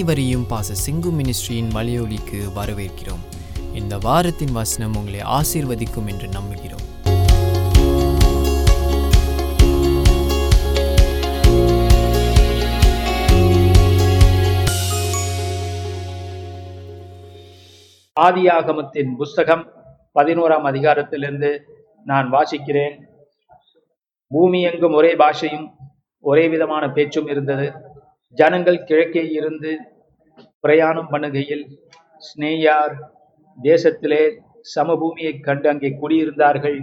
அனைவரையும் பாச சிங்கு மினிஸ்ட்ரியின் மலையொலிக்கு வரவேற்கிறோம். இந்த வாரத்தின் வசனம் உங்களை ஆசீர்வதிக்கும் என்று நம்புகிறோம். ஆதியாகமத்தின் புஸ்தகம் பதினோராம் அதிகாரத்திலிருந்து நான் வாசிக்கிறேன். பூமி எங்கும் ஒரே பாஷையும் ஒரே விதமான பேச்சும் இருந்தது. ஜனங்கள் கிழக்கே இருந்து பிரயாணம் பண்ணுகையில் ஸ்னேயார் தேசத்திலே சமபூமியை கண்டு அங்கே குடியிருந்தார்கள்.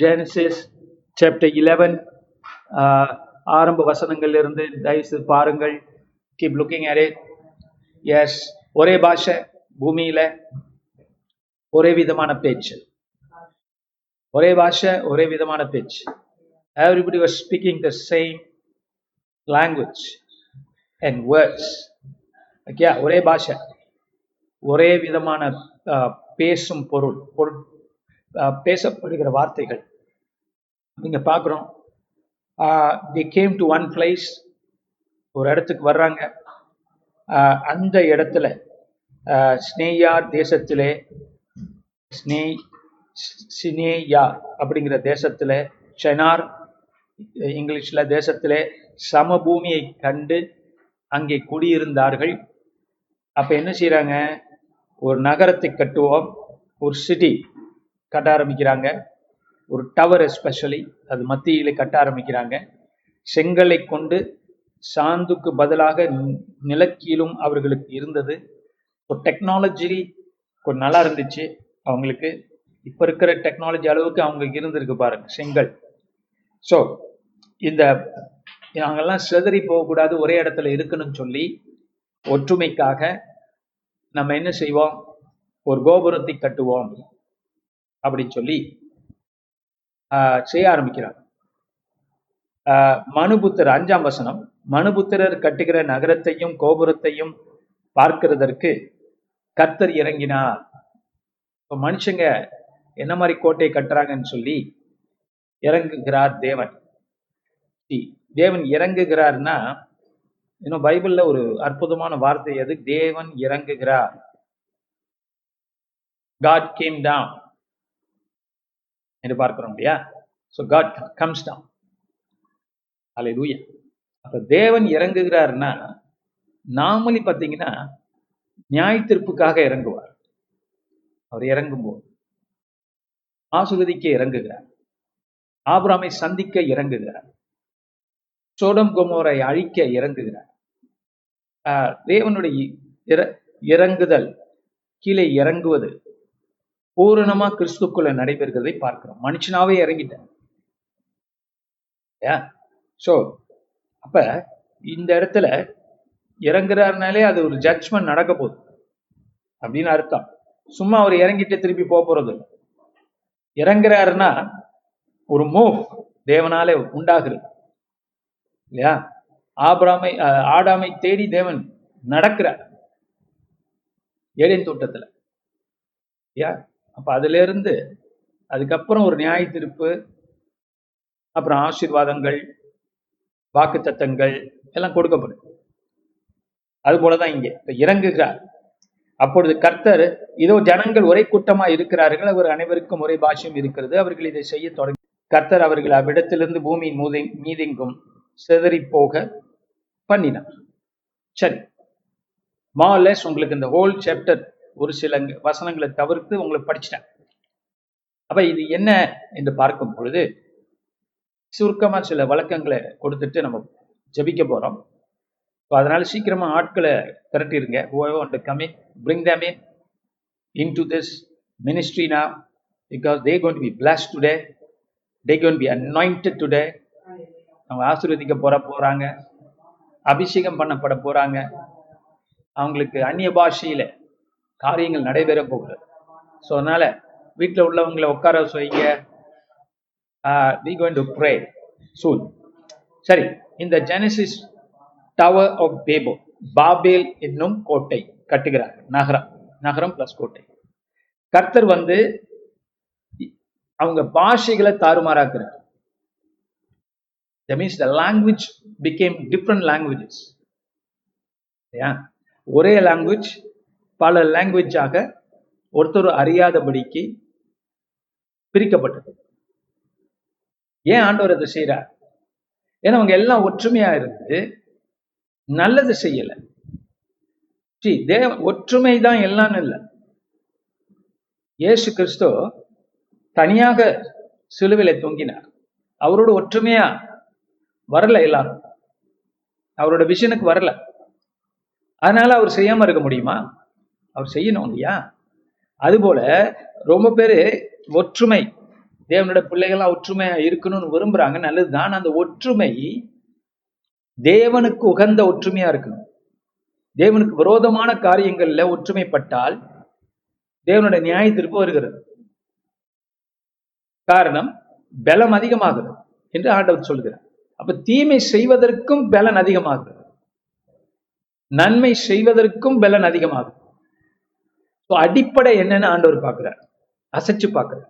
ஜெனசிஸ் சாப்டர் இலவன் ஆரம்ப வசனங்களிலிருந்து தயவுசு பாருங்கள். கீப் லுக்கிங் அரே எஸ் ஒரே பாஷை பூமியில ஒரே விதமான பேச்சு. ஒரே பாஷை ஒரே விதமான பேச்சு. Everybody was speaking the same language and words okay ஒரே பாஷை. ஒரே விதமான பேசும் பொருள் பொருள் பேசப்படுகிற வார்த்தைகள். நீங்கள் பார்க்குறோம் they came to one place ஒரு இடத்துக்கு வர்றாங்க. அந்த இடத்துல ஸ்னேயார் தேசத்திலே ஸ்னே சினேயா அப்படிங்கிற தேசத்தில் செனார் இங்கிலீஷில் தேசத்திலே சமபூமியை கண்டு அங்கே குடியிருந்தார்கள். அப்போ என்ன செய்கிறாங்க ஒரு நகரத்தை கட்டுவோம். ஒரு சிட்டி கட்ட ஆரம்பிக்கிறாங்க. ஒரு டவர் எஸ்பெஷலி அது மத்தியில் கட்ட ஆரம்பிக்கிறாங்க. செங்கலை கொண்டு சாந்துக்கு பதிலாக நிலக்கீழும் அவர்களுக்கு இருந்தது. ஒரு டெக்னாலஜி கொஞ்சம் நல்லா இருந்துச்சு. அவங்களுக்கு இப்போ இருக்கிற டெக்னாலஜி அளவுக்கு அவங்களுக்கு இருந்திருக்கு பாருங்க செங்கல். ஸோ இந்த நாங்கள்லாம் சிதறி போகக்கூடாது ஒரே இடத்துல இருக்கணும்னு சொல்லி ஒற்றுமைக்காக நம்ம என்ன செய்வோம்? ஒரு கோபுரத்தை கட்டுவோம். அப்படின்னு சொல்லி ஆஹ், செய்ய ஆரம்பிக்கிறார். ஆஹ், மனுபுத்திரர் அஞ்சாம் வசனம் மனுபுத்திரர் கட்டுகிற நகரத்தையும் கோபுரத்தையும் பார்க்கிறதற்கு கர்த்தர் இறங்கினார். இப்போ மனுஷங்க என்ன மாதிரி கோட்டை கட்டுறாங்கன்னு சொல்லி இறங்குகிறார் தேவன். தேவன் இறங்குகிறார்னா இன்னும் பைபிள்ல ஒரு அற்புதமான வார்த்தை அது தேவன் இறங்குகிறார். காட் கேம் டவுன் என்று பார்க்கிறோம் இல்லையா? ஸோ காட் கம்ஸ் டவுன் அல்லேலூயா அப்ப தேவன் இறங்குகிறார்னா நாமளி பார்த்தீங்கன்னா நியாய தீர்ப்புக்காக இறங்குவார். அவர் இறங்கும்போது. ஆசுகதிக்க இறங்குகிறார். ஆபிராமை சந்திக்க இறங்குகிறார். சோடம் கொமோரை அழிக்க இறங்குகிறார். தேவனுடைய இற- இறங்குதல் கீழே இறங்குவது பூரணமா கிறிஸ்துக்குள்ள நடைபெறுகிறதை பார்க்கிறோம். மனுஷனாவே இறங்கிட்டார் சோ அப்ப இந்த இடத்துல இறங்குறாருனாலே அது ஒரு ஜட்ஜ்மெண்ட் நடக்க போகுது. அப்படின்னு அர்த்தம். சும்மா அவர் இறங்கிட்டு திருப்பி போக போறது இறங்குறாருன்னா ஒரு மூவ் தேவனாலே உண்டாகிறது இல்லையா? ஆபிராமை அஹ், ஆடாமை தேடி தேவன் நடக்கிறார். ஏடேன் தோட்டத்துல. யா? அப்ப அதுல இருந்து அதுக்கப்புறம் ஒரு நியாய தீர்ப்பு அப்புறம் ஆசீர்வாதங்கள் வாக்குத்தத்தங்கள் எல்லாம் கொடுக்கப்படும். அது போலதான் இங்கே. இப்ப இறங்குகிறார். அப்பொழுது கர்த்தர் இதோ ஜனங்கள் ஒரே கூட்டமா இருக்கிறார்கள் அவர் அனைவருக்கும் ஒரே பாஷ்யம் இருக்கிறது அவர்கள் இதை செய்ய தொடங்கி கர்த்தர் அவர்கள் அவ்விடத்திலிருந்து பூமியின் மீதெங்கும் சிதறி போக பண்ணினார் சரி. மாலஸ் உங்களுக்கு இந்த ஹோல் சாப்டர் ஒரு சில வசனங்களை தவிர்த்து உங்களுக்கு படிச்சிட்டேன். அப்ப இது என்ன என்று பார்க்கும் பொழுது சுருக்கமா சில வழக்கங்களை கொடுத்துட்டு நம்ம ஜெபிக்க போறோம். So, அதனால சீக்கிரமா ஆட்களை திரட்டிருங்க. Bring them in into this ministry now because they're going to be blessed today. They're going to be anointed today. அவங்க ஆசீர்வதிக்க போற போறாங்க. அபிஷேகம் பண்ணப்பட போறாங்க. அவங்களுக்கு அந்நிய பாஷையில காரியங்கள் நடைபெற போகுது. ஸோ அதனால வீட்டில் உள்ளவங்களை உட்கார வைங்க. We going to pray soon சரி இந்த ஜெனசிஸ் டவர் ஆஃப் பேபோ பாபேல் என்னும் கோட்டை கட்டுகிறார் நகரம் நகரம் பிளஸ் கோட்டை. கர்த்தர் வந்து அவங்க பாஷைகளை தாறுமாறாக்குறார். That means the language became different languages. Yeah. ஒரே லாங்குவேஜ் பல லாங்குவேஜாக ஒருத்தர் அறியாதபடிக்கு பிரிக்கப்பட்டது. ஏன் ஆண்டவர் அதை செய்யறார் ஏன்னா அவங்க எல்லாம் ஒற்றுமையா இருந்து நல்லது செய்யல. சி தேவ ஒற்றுமை தான் எல்லாம் இல்லை. இயேசு கிறிஸ்தோ தனியாக சிலுவிலை தொங்கினார். அவரோட ஒற்றுமையா வரல எல்லாரும். அவரோட விஷனுக்கு வரல. அதனால அவர் செய்யாம இருக்க முடியுமா? அவர் செய்யணும் இல்லையா? அதுபோல ரொம்ப பேரு ஒற்றுமை தேவனோட பிள்ளைகள்லாம் ஒற்றுமையா இருக்கணும்னு விரும்புறாங்க. நல்லதுதான். அந்த ஒற்றுமை தேவனுக்கு உகந்த ஒற்றுமையா இருக்கணும். தேவனுக்கு விரோதமான காரியங்கள்ல ஒற்றுமைப்பட்டால் தேவனோட நியாய திருப்பு வருகிறது. காரணம் பலம் அதிகமாகிறது என்று ஆண்டவர் சொல்கிறார். அப்ப தீமை செய்வதற்கும் பலன் அதிகமாகுது. நன்மை செய்வதற்கும் பலன் அதிகமாகும் அடிப்படை என்னன்னு ஆண்டவர் பார்க்கிறார். அசைச்சு பார்க்கிறார்.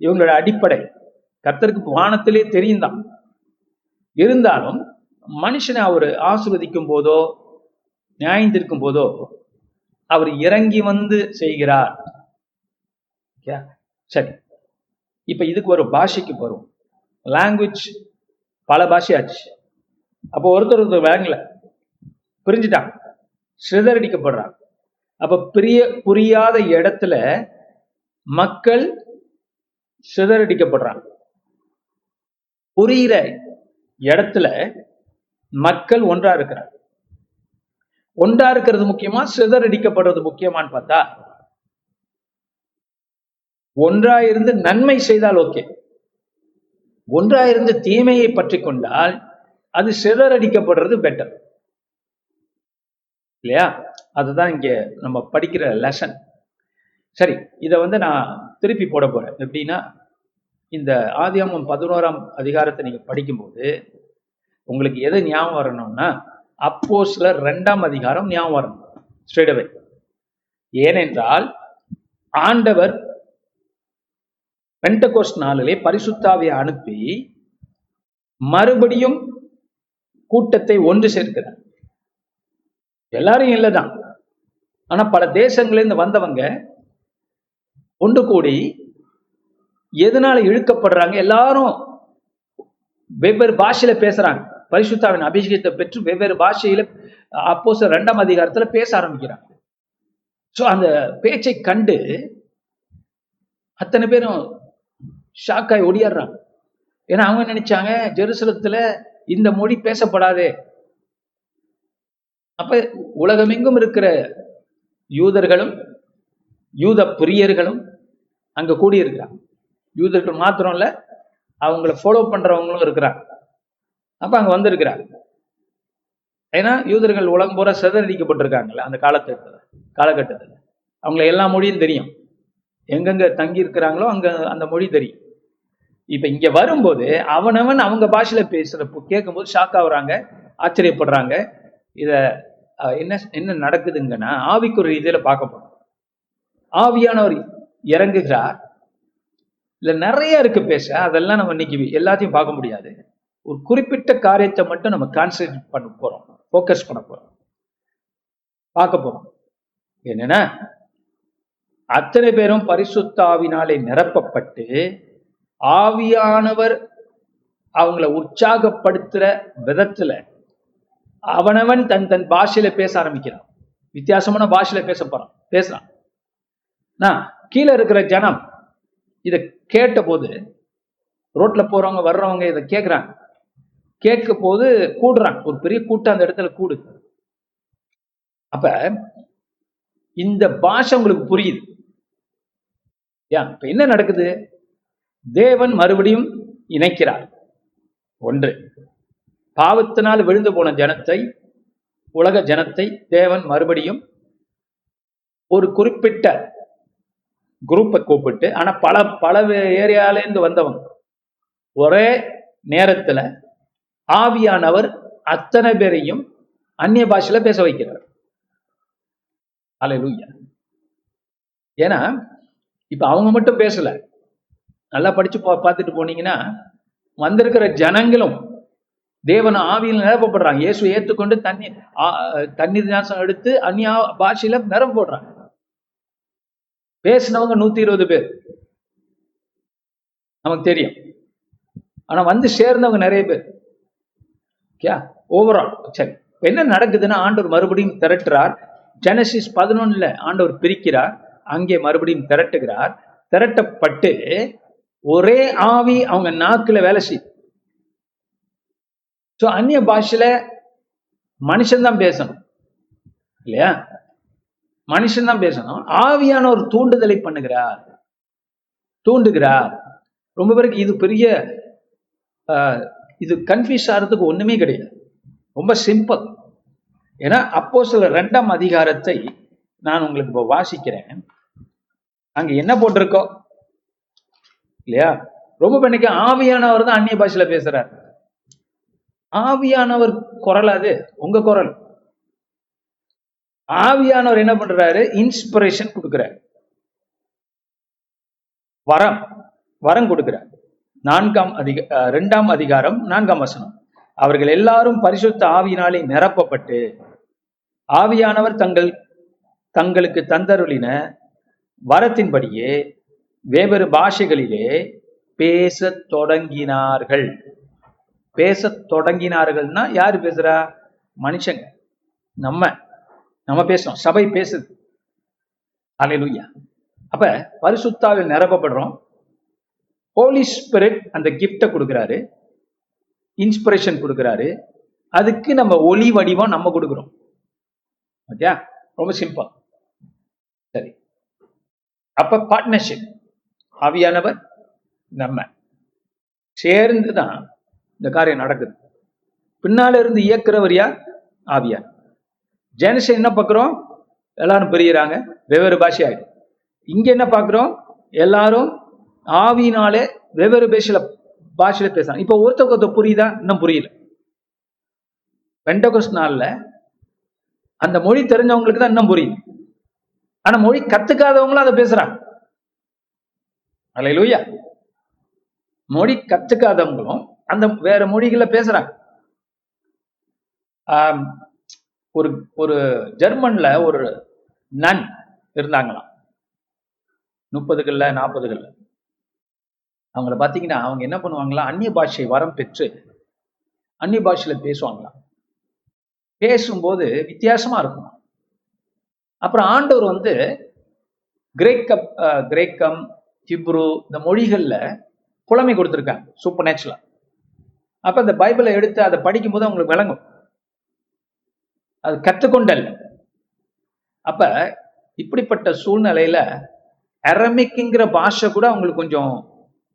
இவங்களோட அடிப்படை கர்த்தருக்கு வானத்திலே தெரியும் தான் இருந்தாலும் மனுஷனை அவர் ஆசிர்வதிக்கும் போதோ நியாயந்திருக்கும் போதோ அவர் இறங்கி வந்து செய்கிறார். சரி. இப்ப இதுக்கு ஒரு பாஷைக்கு வரும் லாங்குவேஜ் பல பாஷையாச்சு. அப்போ ஒருத்தர் ஒருத்தர் வழங்கல பிரிஞ்சுட்டாங்க சிதறடிக்கப்படுறாங்க அப்ப பிரிய புரியாத இடத்துல மக்கள் சிதறடிக்கப்படுறாங்க புரியிற இடத்துல மக்கள் ஒன்றா இருக்கிறாங்க. ஒன்றா இருக்கிறது முக்கியமா சிதறடிக்கப்படுறது முக்கியமான்னு பார்த்தா ஒன்றா இருந்து நன்மை செய்தால் ஓகே. ஒன்றாயிருந்த தீமையை பற்றி கொண்டால் அது சிதறடிக்கப்படுறது பெட்டர் இல்லையா? அதுதான் இங்க நம்ம படிக்கிற லெசன் சரி இதை வந்து நான் திருப்பி போட போறேன். எப்படின்னா இந்த ஆதியாமம் பதினோராம் அதிகாரத்தை நீங்க படிக்கும்போது உங்களுக்கு எது ஞாபகம் வரணும்னா அப்போஸ்ல ரெண்டாம் அதிகாரம் ஞாபகம் வரணும். ஸ்ட்ரெயிட் ஏனென்றால் ஆண்டவர் பெண்டகோஸ் நாளிலே பரிசுத்தாவை அனுப்பி மறுபடியும் கூட்டத்தை ஒன்று சேர்க்கிறார். எல்லாரும் இல்லைதான். ஆனா பல தேசங்களிலிருந்து வந்தவங்க ஒன்று கூடி எதனால இழுக்கப்படுறாங்க எல்லாரும் வெவ்வேறு பாஷையில பேசுறாங்க. பரிசுத்தாவின் அபிஷேகத்தை பெற்று வெவ்வேறு பாஷையில அப்போ ரெண்டாம் அதிகாரத்துல பேச ஆரம்பிக்கிறாங்க. ஸோ அந்த பேச்சை கண்டு அத்தனை பேரும் ஷாக்காய் ஒடியாடுறாங்க ஏன்னா அவங்க நினைச்சாங்க? ஜெருசலத்துல இந்த மொழி பேசப்படாதே. அப்ப உலகமெங்கும் இருக்கிற யூதர்களும் யூத பிரியர்களும் அங்க கூடியிருக்கிறாங்க. யூதர்கள் மாத்திரம் இல்ல அவங்கள ஃபாலோ பண்றவங்களும் இருக்கிறாங்க. அப்ப அங்க வந்திருக்கிறாங்க. ஏன்னா யூதர்கள் உலகம் பூரா சிதறடிக்கப்பட்டிருக்காங்கல்ல அந்த காலத்துல காலகட்டத்தில். அவங்கள எல்லா மொழியும் தெரியும். எங்கெங்க தங்கி இருக்கிறாங்களோ அங்க அந்த மொழி தெரியும். இப்ப இங்க வரும்போது அவனவன் அவங்க பாஷையில பேசுறப்போ கேட்கும்போது ஷாக் ஆகுறாங்க ஆச்சரியப்படுறாங்க. இத என்ன என்ன நடக்குதுங்கன்னா ஆவிக்குரிய ரீதியில பார்க்க போறோம். ஆவியானவர் இறங்குகிறார். இல்ல நிறைய இருக்கு பேச அதெல்லாம் நம்ம இன்னைக்கு எல்லாத்தையும் பார்க்க முடியாது. ஒரு குறிப்பிட்ட காரியத்தை மட்டும் நம்ம கான்சென்ட்ரேட் பண்ண போறோம் ஃபோக்கஸ் பண்ண போறோம். பார்க்க போறோம். என்னன்னா அத்தனை பேரும் பரிசுத்தாவினாலே நிரப்பப்பட்டு ஆவியானவர் அவங்கள உற்சாகப்படுத்துற விதத்துல அவனவன் தன் தன் பாஷையில பேச ஆரம்பிக்கிறான். வித்தியாசமான பாஷையில பேச போறான். பேசுறான். நான் கீழே இருக்கிற ஜனம் இதை கேட்ட போது ரோட்ல போறவங்க வர்றவங்க இதை கேட்குறாங்க கேட்க போது கூடுறாங்க. ஒரு பெரிய கூட்டம் அந்த இடத்துல கூடு. அப்ப இந்த பாஷை உங்களுக்கு புரியுது. ஏன்? இப்ப என்ன நடக்குது? தேவன் மறுபடியும் இணைக்கிறார். ஒன்று பாவத்தினால் விழுந்து போன ஜனத்தை உலக ஜனத்தை தேவன் மறுபடியும் ஒரு குறிப்பிட்ட குரூப்பை கூப்பிட்டு ஆனா பல பல ஏரியாலேருந்து வந்தவங்க ஒரே நேரத்துல ஆவியானவர் அத்தனை பேரையும் அந்நிய பாஷையில பேச வைக்கிறார். அலையா ஏன்னா இப்ப அவங்க மட்டும் பேசல. நல்லா படிச்சு பார்த்துட்டு போனீங்கன்னா வந்திருக்கிற ஜனங்களும் தேவன் ஆவியில் நிரப்பப்படுறாங்க. இயேசு ஏத்துக்கொண்டு தண்ணி தண்ணீர் நாசம் எடுத்து அந்நியா பாஷையில நிரம்ப போடுறாங்க. பேசினவங்க நூத்தி இருபது பேர். நமக்கு தெரியும். ஆனா வந்து சேர்ந்தவங்க நிறைய பேர். ஓகே? ஓவரால் சரி. என்ன நடக்குதுன்னா ஆண்டவர் மறுபடியும் திரட்டுறார். ஜெனசிஸ் பதினொன்னுல ஆண்டவர் பிரிக்கிறார். அங்கே மறுபடியும் திரட்டுகிறார். திரட்டப்பட்டு ஒரே ஆவி அவங்க நாக்குல வேலை செய்யும். ஸோ அந்நிய பாஷையில மனுஷன்தான் பேசணும். இல்லையா? மனுஷன்தான் பேசணும். ஆவியான ஒரு தூண்டுதலை பண்ணுகிறார். தூண்டுகிறார். ரொம்ப பேருக்கு இது பெரிய இது கன்ஃபியூஸ் ஆகிறதுக்கு ஒண்ணுமே கிடையாது. ரொம்ப சிம்பிள் ஏன்னா அப்போ சில ரெண்டாம் அதிகாரத்தை நான் உங்களுக்கு இப்போ வாசிக்கிறேன். அங்க என்ன போட்டிருக்கோ இல்லையா? ரொம்ப பண்ணிக்க ஆவியானவர் தான் அந்நிய பாஷையில பேசுறாரு. ஆவியானவர் குரல் அது உங்க குரல். ஆவியானவர் என்ன பண்றாரு? இன்ஸ்பிரேஷன் கொடுக்கிறார். வரம் வரம் கொடுக்கிறார். நான்காம் அதிக அஹ், இரண்டாம் அதிகாரம் நான்காம் வசனம். அவர்கள் எல்லாரும் பரிசுத்த ஆவியினாலே நிரப்பப்பட்டு ஆவியானவர் தங்கள் தங்களுக்கு தந்தருளின வரத்தின்படியே வேறு பாஷைகளிலே பேசத் தொடங்கினார்கள். பேசத் தொடங்கினார்கள்னா யாரு பேசுறா? மனுஷங்க. நம்ம நம்ம பேசுறோம். சபை பேசுது. அல்லேலூயா அப்ப பரிசுத்தாவில் நிரப்பப்படுறோம். ஹோலி ஸ்பிரிட் அந்த கிஃப்டை கொடுக்குறாரு. இன்ஸ்பிரேஷன் கொடுக்குறாரு. அதுக்கு நம்ம ஒளி வடிவம் நம்ம கொடுக்குறோம். ஓகே ரொம்ப சிம்பிள் சரி. அப்ப பார்ட்னர்ஷிப் ஆவியானவர் நம்ம. சேர்ந்து தான் இந்த காரியம் நடக்குது. பின்னால இருந்து இயக்குறவர் யார்? ஆவியார் ஜெனசன் என்ன பார்க்குறோம்? எல்லாரும் பிரியிறாங்க. வெவ்வேறு பாஷை இங்க என்ன பார்க்குறோம்? எல்லாரும் ஆவினாலே வெவ்வேறு பேசல பாஷையில பேசுறாங்க. இப்போ ஒருத்தவங்க ஒருத்தர் புரியுதா? இன்னும் புரியல. பெண்டகோஸ் நாள்ல அந்த மொழி தெரிஞ்சவங்களுக்கு தான் இன்னும் புரியுது. ஆனா மொழி கத்துக்காதவங்களும் அதை பேசுறாங்க. அல்லேலூயா மொழி கத்துக்காதவங்களும் அந்த வேற மொழிகளை பேசுறாங்க. ஒரு ஒரு ஜெர்மன்ல ஒரு நன் இருந்தாங்களாம். முப்பதுகள்ல நாற்பதுகள்ல அவங்கள பாத்தீங்கன்னா அவங்க என்ன பண்ணுவாங்களா அந்நிய பாஷை வரம் பெற்று அந்நிய பாஷையில பேசுவாங்களாம். பேசும்போது வித்தியாசமா இருக்கும். அப்புறம் ஆண்டவர் வந்து கிரேக்க அஹ், கிரேக்கம் ஹிப்ரு இந்த மொழிகள்ல புலமை கொடுத்துருக்காங்க சூப்பர் நேச்சுரலா அப்ப அந்த பைபிளை எடுத்து அதை படிக்கும்போது அவங்களுக்கு விளங்கும். அது கற்றுக்கொண்டல்ல அப்ப இப்படிப்பட்ட சூழ்நிலையில அரமிக்குங்கிற பாஷை கூட அவங்களுக்கு கொஞ்சம்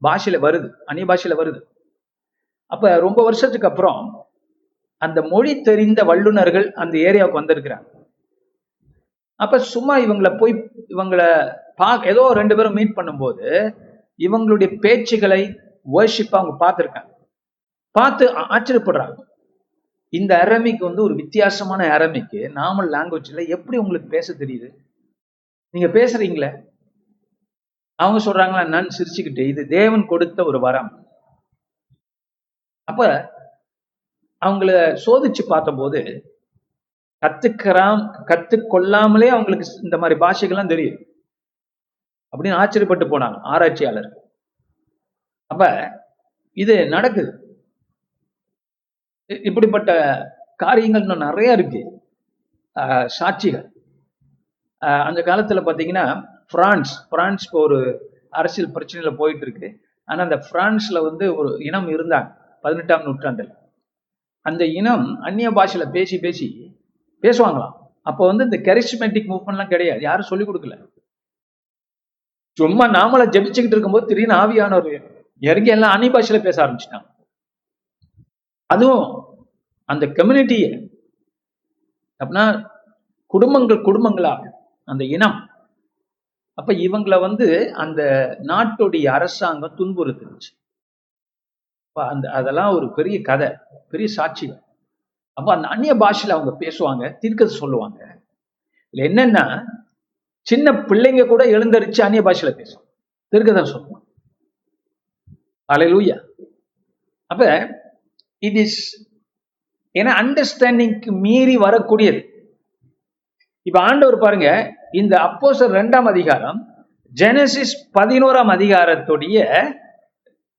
பாஷையில வருது அந்நிய பாஷையில வருது. அப்ப ரொம்ப வருஷத்துக்கு அப்புறம் அந்த மொழி தெரிந்த வல்லுனர்கள் அந்த ஏரியாவுக்கு வந்திருக்கிறாங்க. அப்ப சும்மா இவங்களை போய் இவங்களை பா ஏதோ ரெண்டு பேரும் மீட் பண்ணும்போது இவங்களுடைய பேச்சுகளை வர்ஷிப் அவங்க பார்த்துருக்காங்க. பார்த்து ஆச்சரியப்படுறாங்க. இந்த அரமிக்கு வந்து ஒரு வித்தியாசமான அரமிக்கு நார்மல் லாங்குவேஜ்ல எப்படி உங்களுக்கு பேச தெரியுது? நீங்க பேசுறீங்களே? அவங்க சொல்றாங்களா நான் சிரிச்சுக்கிட்டு இது தேவன் கொடுத்த ஒரு வரம். அப்ப அவங்கள சோதிச்சு பார்த்தபோது கத்துக்கிறாம் கத்துக்கொள்ளாமலே அவங்களுக்கு இந்த மாதிரி பாஷைகள்லாம் தெரியும் அப்படின்னு ஆச்சரியப்பட்டு போனாங்க ஆராய்ச்சியாளர் அப்ப இது நடக்குது. இப்படிப்பட்ட காரியங்கள் இன்னும் நிறைய இருக்கு. ஆஹ் சாட்சிகள். அந்த காலத்துல பாத்தீங்கன்னா பிரான்ஸ் பிரான்ஸ் இப்போ ஒரு அரசியல் பிரச்சனையில போயிட்டு இருக்கு ஆனா அந்த பிரான்ஸ்ல வந்து ஒரு இனம் இருந்தாங்க பதினெட்டாம் நூற்றாண்டில். அந்த இனம் அந்நிய பாஷையில பேசி பேசி பேசுவாங்களாம். அப்போ வந்து இந்த கரிஸ்மெட்டிக் மூவ்மெண்ட்லாம் கிடையாது. யாரும் சொல்லிக் கொடுக்கல. சும்மா நாமள ஜபிச்சுக்கிட்டு இருக்கும்போது திடீர்னு ஆவியானவர் இறங்கி எல்லாம் அந்நிய பாஷையில பேச ஆரம்பிச்சிட்டாங்க. அதுவும் அந்த கம்யூனிட்டியை அப்படின்னா குடும்பங்கள் குடும்பங்களா அந்த இனம். அப்ப இவங்களை வந்து அந்த நாட்டுடைய அரசாங்கம் துன்புறுத்துச்சு. அந்த அதெல்லாம் ஒரு பெரிய கதை பெரிய சாட்சிகள் அப்ப அந்த அந்நிய பாஷையில அவங்க பேசுவாங்க தீர்க்கதை சொல்லுவாங்க. இதுல என்னன்னா சின்ன பிள்ளைங்க கூட எழுந்தரிச்சு அந்நிய பாஷையில பேசும் தீர்க்கதை சொல்லுவோம் அலையூயா அப்ப இட் இஸ் ஏன்னா அண்டர்ஸ்டாண்டிங்க்கு மீறி வரக்கூடியது. இப்ப ஆண்டவர் பாருங்க இந்த அப்போசர் ரெண்டாம் அதிகாரம் ஜெனசிஸ் பதினோராம் அதிகாரத்துடைய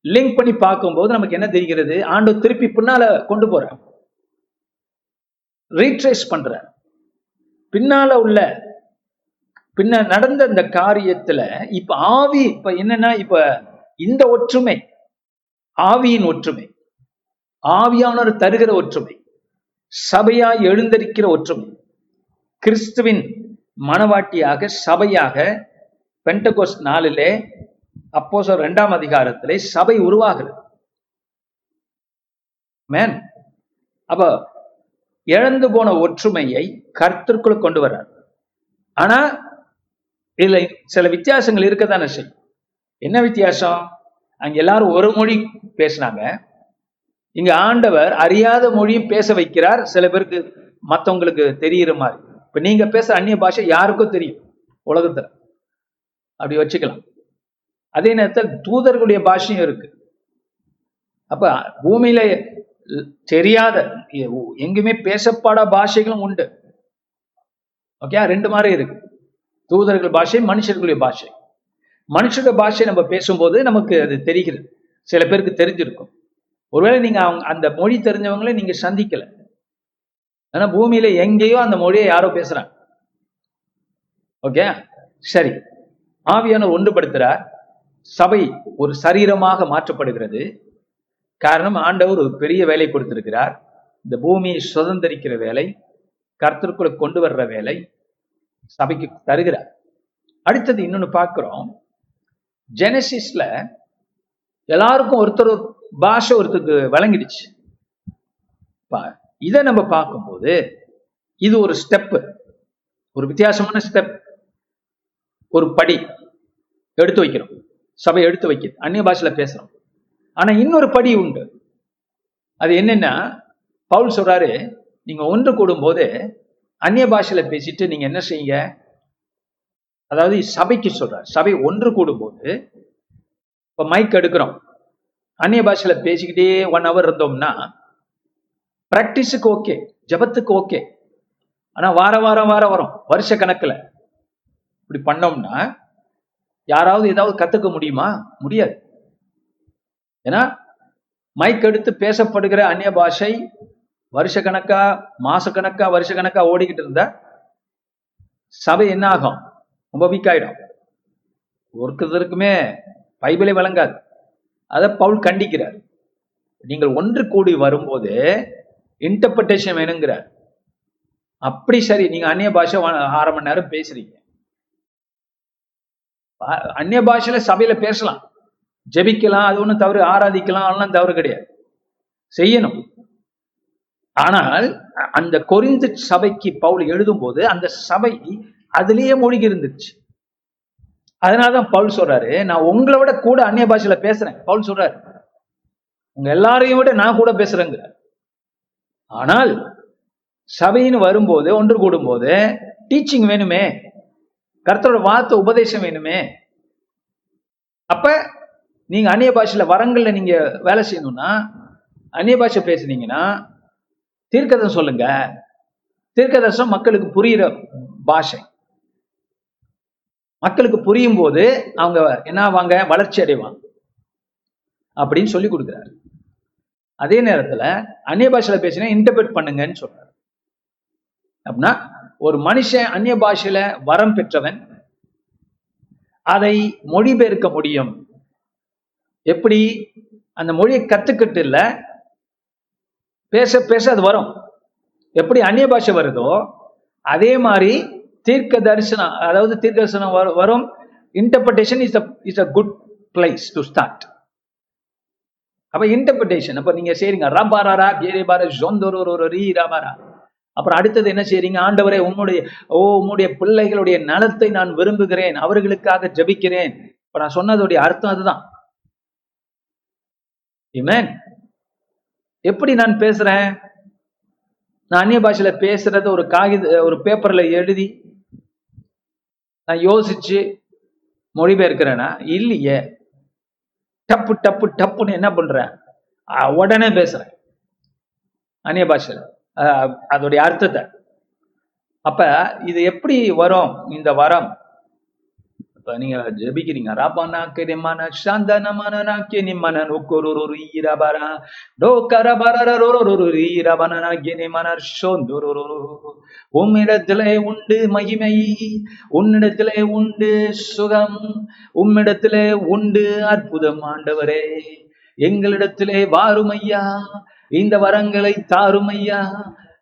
லிங்க் பண்ணி பார்க்கும்போது நமக்கு என்ன தெரிகிறது? ஆண்டு திருப்பி பின்னால கொண்டு போறார். ரீட்ரேஸ் பண்ற பின்னால உள்ள பின்ன நடந்த இந்த காரியத்துல இப்ப ஆவி இப்ப என்னன்னா இப்ப இந்த ஒற்றுமை ஆவியின் ஒற்றுமை ஆவியானவர் தருகிற ஒற்றுமை சபையாய் எழுந்தரிக்கிற ஒற்றுமை கிறிஸ்துவின் மனவாட்டியாக சபையாக பெண்டகோஸ் நாளிலே அப்போசோ இரண்டாம் அதிகாரத்திலே சபை உருவாகிறது. மேன் அப்ப இழந்து போன ஒற்றுமையை கருத்திற்குள் கொண்டு வர்றார். ஆனா இதுல சில வித்தியாசங்கள் இருக்கத்தானே செய்யும் என்ன வித்தியாசம்? அங்க எல்லாரும் ஒரு மொழி பேசினாங்க. இங்க ஆண்டவர் அறியாத மொழியும் பேச வைக்கிறார். சில பேருக்கு மத்தவங்களுக்கு தெரியுற மாதிரி. இப்ப நீங்க பேசுற அந்நிய பாஷை யாருக்கும் தெரியும்? உலகத்துல. அப்படி வச்சுக்கலாம். அதே நேரத்தில் தூதர்களுடைய பாஷையும் இருக்கு. அப்ப பூமியில தெரியாத எங்குமே பேசப்பட பாஷைகளும் உண்டு. ஓகே ரெண்டு மாதிரி இருக்கு. தூதர்கள் பாஷை மனுஷர்களுடைய பாஷை. மனுஷருடைய பாஷை நம்ம பேசும்போது நமக்கு அது தெரிகிறது. சில பேருக்கு தெரிஞ்சிருக்கும். ஒருவேளை நீங்க அவங்க அந்த மொழி தெரிஞ்சவங்களை நீங்க சந்திக்கல. ஆனா பூமியில எங்கேயோ அந்த மொழியை யாரோ பேசுறாங்க. ஓகே? சரி. ஆவியான ஒன்றுபடுத்துறார். சபை ஒரு சரீரமாக மாற்றப்படுகிறது. காரணம் ஆண்டவர் ஒரு பெரிய வேலை கொடுத்திருக்கிறார். இந்த பூமியை சுதந்திரிக்கிற வேலை கர்த்தருக்குள்ள கொண்டு வர்ற வேலை சபைக்கு தருகிறார் அடுத்தது இன்னொன்னு பார்க்கிறோம். ஜெனசிஸ்ல எல்லாருக்கும் ஒருத்தர் ஒரு பாஷை ஒருத்தருக்கு வழங்கிடுச்சு. இதை நம்ம பார்க்கும்போது இது ஒரு ஸ்டெப்பு. ஒரு வித்தியாசமான ஸ்டெப். ஒரு படி எடுத்து வைக்கிறோம். சபை எடுத்து வைக்குது அந்நிய பாஷையில பேசுறோம். ஆனா இன்னொரு படி உண்டு. அது என்னன்னா பவுல் சொல்றாரு நீங்க ஒன்று கூடும் போது அந்நிய பாஷையில பேசிட்டு நீங்க என்ன செய்யுங்க? அதாவது சபைக்கு சொல்றார். சபை ஒன்று கூடும் போது இப்ப மைக் எடுக்கிறோம். அந்நிய பாஷையில பேசிக்கிட்டே ஒன் ஹவர் இருந்தோம்னா பிராக்டிஸுக்கு ஓகே ஜபத்துக்கு ஓகே ஆனா வார வாரம் வாரம் வரும் வருஷ கணக்குல. இப்படி பண்ணோம்னா யாராவது ஏதாவது கத்துக்க முடியுமா? முடியாது. ஏன்னா மைக் எடுத்து பேசப்படுகிற அந்நிய பாஷை வருஷ கணக்கா மாச கணக்கா வருஷ கணக்கா ஓடிக்கிட்டு இருந்தா சபை என்ன ஆகும்? ரொம்ப வீக் ஆயிடும். ஒருத்தருக்குமே பைபிளே வழங்காது. அதை பவுல் கண்டிக்கிறார். நீங்கள் ஒன்று கூடி வரும்போது இன்டர்பிரேஷன் வேணுங்கிறார். அப்படி சரி நீங்க அந்நிய பாஷை அரை மணி நேரம் பேசுறீங்க. அந்நிய பாஷையில சபையில பேசலாம். ஜெபிக்கலாம் அது ஒன்றும் தவறு ஆராதிக்கலாம் அதெல்லாம் தவறு கிடையாது. செய்யணும். ஆனால் அந்த கொரிந்து சபைக்கு பவுல் எழுதும் போது அந்த சபை அதுலேயே மூழ்கி இருந்துச்சு. அதனாலதான் பவுல் சொல்றாரு நான் உங்களை விட கூட அந்நிய பாஷையில பேசுறேன். பவுல் சொல்றாரு உங்க எல்லாரையும் விட நான் கூட பேசுறேங்க ஆனால் சபைன்னு வரும்போது ஒன்று கூடும் போது டீச்சிங் வேணுமே கருத்தரோட வார்த்தை உபதேசம் வேணுமே அப்ப நீங்க அந்நிய பாஷையில வரங்கள்ல நீங்க வேலை செய்யணும்னா அந்நிய பாஷை பேசுனீங்கன்னா தீர்க்கதம் சொல்லுங்க. தீர்க்கதர்சனம் மக்களுக்கு புரியுற பாஷை. மக்களுக்கு புரியும் போது அவங்க என்ன ஆவாங்க? வளர்ச்சி அடைவாங்க. அப்படின்னு சொல்லி கொடுக்குறாரு. அதே நேரத்துல அந்நிய பாஷையில் பேசினா இன்டர்பிரட் பண்ணுங்கன்னு சொல்றாரு. அப்படின்னா ஒரு மனுஷன் அந்நிய பாஷையில வரம் பெற்றவன் அதை மொழிபெயர்க்க முடியும். எப்படி? அந்த மொழியை கத்துக்கிட்டு இல்ல பேச பேச அது வரும். எப்படி அந்நிய பாஷை வருதோ அதே மாதிரி தீர்க்க தரிசனம் அதாவது தீர்க்க தரிசனம் வரும். Interpretation is is a good place to start அப்ப இன்டர்பிரேஷன் அப்ப நீங்க செய்றீங்க ரபாரா கேரே பார ரீ ரபாரா அப்புறம் அடுத்தது என்ன செய்றீங்க? ஆண்டவரே உம்முடைய ஓ உம்முடைய பிள்ளைகளுடைய நலத்தை நான் விரும்புகிறேன் அவர்களுக்காக ஜபிக்கிறேன். இப்ப நான் சொன்னதுடைய அர்த்தம் அதுதான். எப்படி நான் பேசுறேன்? நான் அந்நிய பாஷையில பேசுறத ஒரு காகித ஒரு பேப்பர்ல எழுதி நான் யோசிச்சு மொழிபெயர்க்கிறேன்னா இல்லையே. டப்பு டப்பு டப்புன்னு என்ன பண்றேன்? உடனே பேசுறேன். அந்நிய பாஷையில. அதோடைய அர்த்தத்தை. அப்ப இது எப்படி வரும் இந்த வரம்? இப்ப நீங்க ஜெபிக்கிறீங்க ரபனா கெரிமான சாந்தனமான நாக்கிய நிம்மன நோக்கொரு ஈரபரா டோக்கரபரரொரு ஈரபன நாக்கிய நிம்மன சோந்தொரு உம்மிடத்திலே உண்டு மகிமை உன்னிடத்திலே உண்டு சுகம் உம்மிடத்திலே உண்டு அற்புதம் ஆண்டவரே எங்களிடத்திலே வாருமையா இந்த வரங்களை தாரும்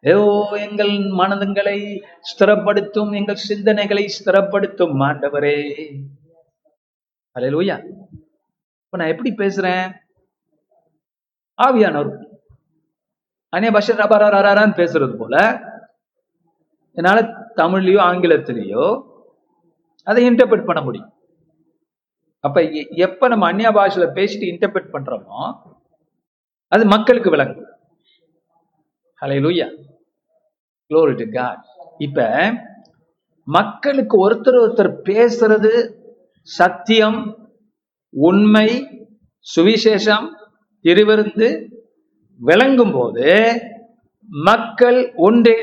ஓ எங்கள் மனதுங்களை ஸ்திரப்படுத்தும் எங்கள் சிந்தனைகளை ஸ்திரப்படுத்தும் மாண்டவரே அல்லேலூயா இப்ப நான் எப்படி பேசுறேன்? ஆவியானவர். அனே பாஷை ரபராரான்னு பேசுறது போல என்னால தமிழ்லயோ ஆங்கிலத்திலேயோ அதை இன்டர்பிரட் பண்ண முடியும். அப்ப எ- எப்ப நம்ம அந்நிய பாஷையில பேசிட்டு இன்டர்பிரட் பண்றோமோ அது மக்களுக்கு விளங்கும். ஹalleluya. க்ளோரி டு காட் இப்ப மக்களுக்கு ஒருத்தர் ஒருத்தர் பேசுறது சத்தியம் உண்மை சுவிசேஷம் திருவிருந்து விளங்கும் போது மக்கள் ஒன்று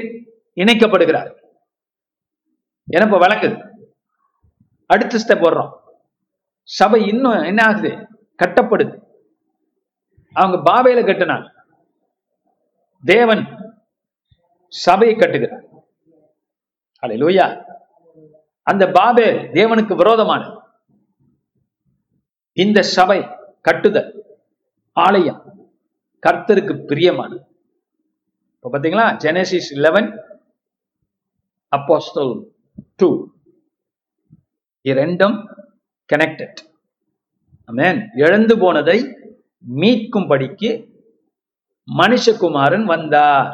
இணைக்கப்படுகிறார். எனப்ப இப்ப விளங்குது. அடுத்த ஸ்டெப் வர்றோம் சபை இன்னும் என்ன ஆகுது? கட்டப்படுது. அவங்க பாபையில கட்டினாங்க. தேவன் சபையை கட்டுகிறார். அல்லேலூயா அந்த பாபேல் தேவனுக்கு விரோதமான இந்த சபை கட்டுதல் ஆலயம் கர்த்தருக்கு பிரியமானது. இப்போ பார்த்தீங்களா ஜெனசிஸ் லெவன் அப்போஸ்டல் டூ இரண்டும் கனெக்டட் அமேன் இழந்து போனதை மீட்கும்படிக்கு மனுஷகுமாரன் வந்தார்.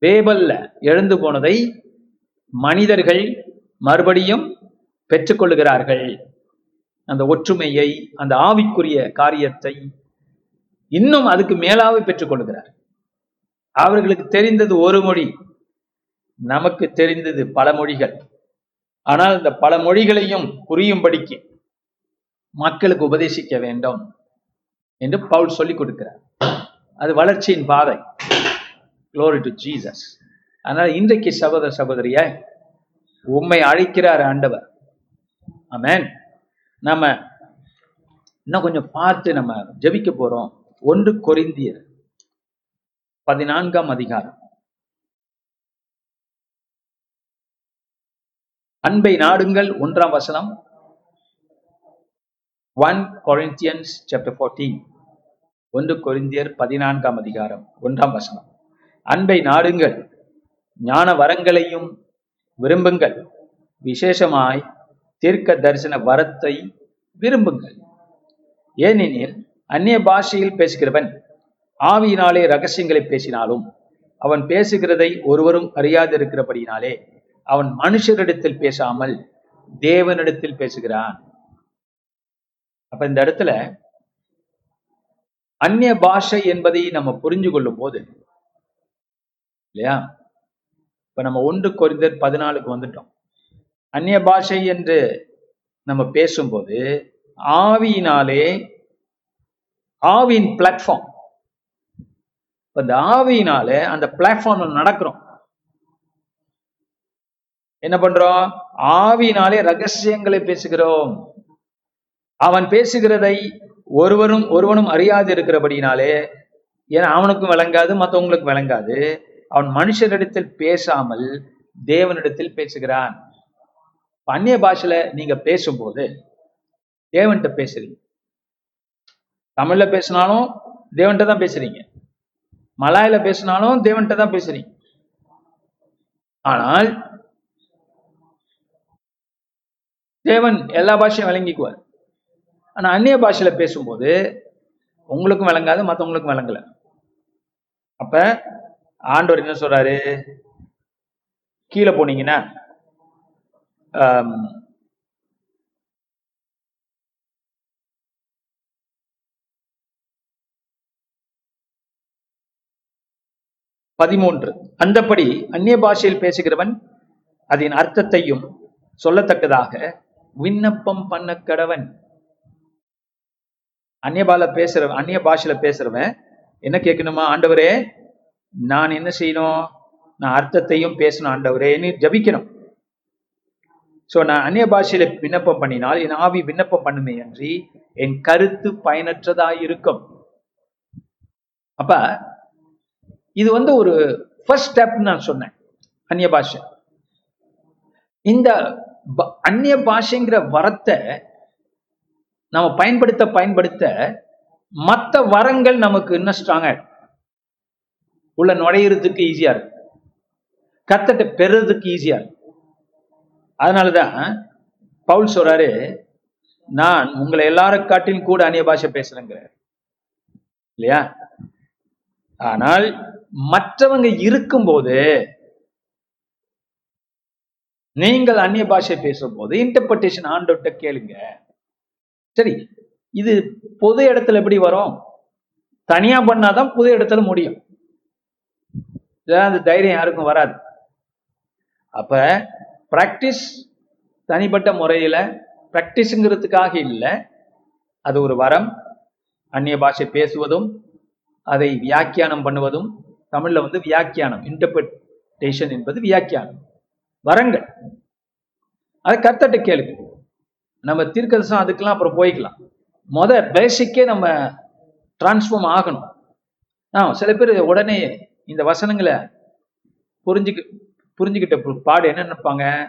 பேபல்ல எழுந்து போனதை மனிதர்கள் மறுபடியும் பெற்றுக்கொள்ளுகிறார்கள். அந்த ஒற்றுமையை அந்த ஆவிக்குரிய காரியத்தை இன்னும் அதுக்கு மேலாக பெற்றுக்கொள்கிறார். அவர்களுக்கு தெரிந்தது ஒரு மொழி நமக்கு தெரிந்தது பல மொழிகள். ஆனால் இந்த பல மொழிகளையும் புரியும்படிக்கு மக்களுக்கு உபதேசிக்க வேண்டும் என்று பவுல் சொல்லிக் கொடுக்கிறார். அது வளர்ச்சியின் பாதை. க்ளோரி டு ஜீசஸ் அதனால இன்றைக்கு சகோதர சகோதரிய உண்மை அழைக்கிறார் ஆண்டவர். ஆமேன் நம்ம இன்னும் கொஞ்சம் பார்த்து நம்ம ஜெபிக்க போறோம். ஒன்று கொரிந்தியர் பதினான்காம் அதிகாரம். அன்பை நாடுங்கள் ஒன்றாம் வசனம். ஒன் கொரிந்தியன்ஸ் சாப்டர் 14 ஒன்று கொரிந்தியர் பதினான்காம் அதிகாரம் ஒன்றாம் வசனம். அன்பை நாடுங்கள். ஞான வரங்களையும் விரும்புங்கள். விசேஷமாய் தீர்க்க தரிசன வரத்தை விரும்புங்கள். ஏனெனில் அந்நிய பாஷையில் பேசுகிறவன் ஆவியினாலே ரகசியங்களை பேசினாலும் அவன் பேசுகிறதை ஒருவரும் அறியாதிருக்கிறபடியினாலே அவன் மனுஷரிடத்தில் பேசாமல் தேவனிடத்தில் பேசுகிறான். அப்ப இந்த இடத்துல அந்நிய பாஷை என்பதை நம்ம புரிஞ்சு கொள்ளும் போது இல்லையா? இப்ப நம்ம ஒன்று கொரிந்தர் பதினாலுக்கு வந்துட்டோம். அந்நிய பாஷை என்று நம்ம பேசும்போது ஆவியினாலே ஆவியின் பிளாட்ஃபார்ம் அந்த ஆவியினாலே அந்த பிளாட்ஃபார்ம்ல நடக்கிறோம். என்ன பண்றோம்? ஆவியினாலே ரகசியங்களை பேசுகிறோம். அவன் பேசுகிறதை ஒருவரும் ஒருவனும் அறியாது இருக்கிறபடினாலே ஏன்னா அவனுக்கும் விளங்காது மற்றவங்களுக்கும் விளங்காது. அவன் மனுஷனிடத்தில் பேசாமல் தேவனிடத்தில் பேசுகிறான். அந்நிய பாஷையில நீங்க பேசும்போது தேவன்கிட்ட பேசுறீங்க. தமிழ்ல பேசினாலும் தேவன்கிட்ட தான் பேசுறீங்க. மலாயில பேசினாலும் தேவன்கிட்ட தான் பேசுறீங்க. ஆனால் தேவன் எல்லா பாஷையும் விளங்கிக்குவார். ஆனா அந்நிய பாஷையில பேசும்போது உங்களுக்கும் விளங்காது மற்றவங்களுக்கும் விளங்கல. அப்ப ஆண்டவர் என்ன சொல்றாரு? கீழே போனீங்கன்னா பதிமூன்று. அந்தபடி அந்நிய பாஷையில் பேசுகிறவன் அதன் அர்த்தத்தையும் சொல்லத்தக்கதாக விண்ணப்பம் பண்ண கடவன். அந்நிய பால பேசுறவன் அந்நிய பாஷையில பேசுறவன் என்ன கேட்கணுமா? ஆண்டவரே நான் என்ன செய்யணும்? நான் அர்த்தத்தையும் பேசணும் ஆண்டவரேன்னு ஜபிக்கணும். சோ நான் அந்நிய பாஷையில விண்ணப்பம் பண்ணினால் என் ஆவி விண்ணப்பம் பண்ணுமே அன்றி என் கருத்து பயனற்றதா இருக்கும். அப்ப இது வந்து ஒரு ஃபர்ஸ்ட் ஸ்டெப் நான் சொன்னேன் அந்நிய பாஷை. இந்த அந்நிய பாஷைங்கிற வரத்தை நம்ம பயன்படுத்த பயன்படுத்த மற்ற வரங்கள் நமக்கு இன்னும் ஸ்ட்ராங்கா உள்ள நுழையிறதுக்கு ஈஸியா இருக்கு. கத்தட்ட பெறுறதுக்கு ஈஸியா இருக்கு. அதனாலதான் பவுல் சொல்றாரு நான் உங்களை எல்லாரும் காட்டிலும் கூட அந்நிய பாஷை பேசுறேங்கிறார். இல்லையா? ஆனால் மற்றவங்க இருக்கும்போது நீங்கள் அந்நிய பாஷை பேசும்போது இன்டர்பிரேஷன் ஆண்டோட்ட கேளுங்க. சரி இது பொது இடத்துல எப்படி வரும்? தனியா பண்ணாதான் புது இடத்துல முடியும். அந்த தைரியம் யாருக்கும் வராது. அப்ப பிராக்டிஸ் தனிப்பட்ட முறையில பிராக்டிஸ்ங்கிறதுக்காக இல்லை. அது ஒரு வரம். அந்நிய பாஷை பேசுவதும் அதை வியாக்கியானம் பண்ணுவதும் தமிழ்ல வந்து வியாக்கியானம் இன்டர்பிரேஷன் என்பது வியாக்கியானம். வரங்கள். அதை கத்தட்ட கேளு நம்ம தீர்க்கதரிசனம் அதுக்கெல்லாம் அப்புறம் போய்க்கலாம். முத பேசிக்கே நம்ம டிரான்ஸ்ஃபார்ம் ஆகணும். ஆ சில பேர் உடனே இந்த வசனங்களை புரிஞ்சுக்க புரிஞ்சுக்கிட்ட பாடு என்ன நினைப்பாங்க?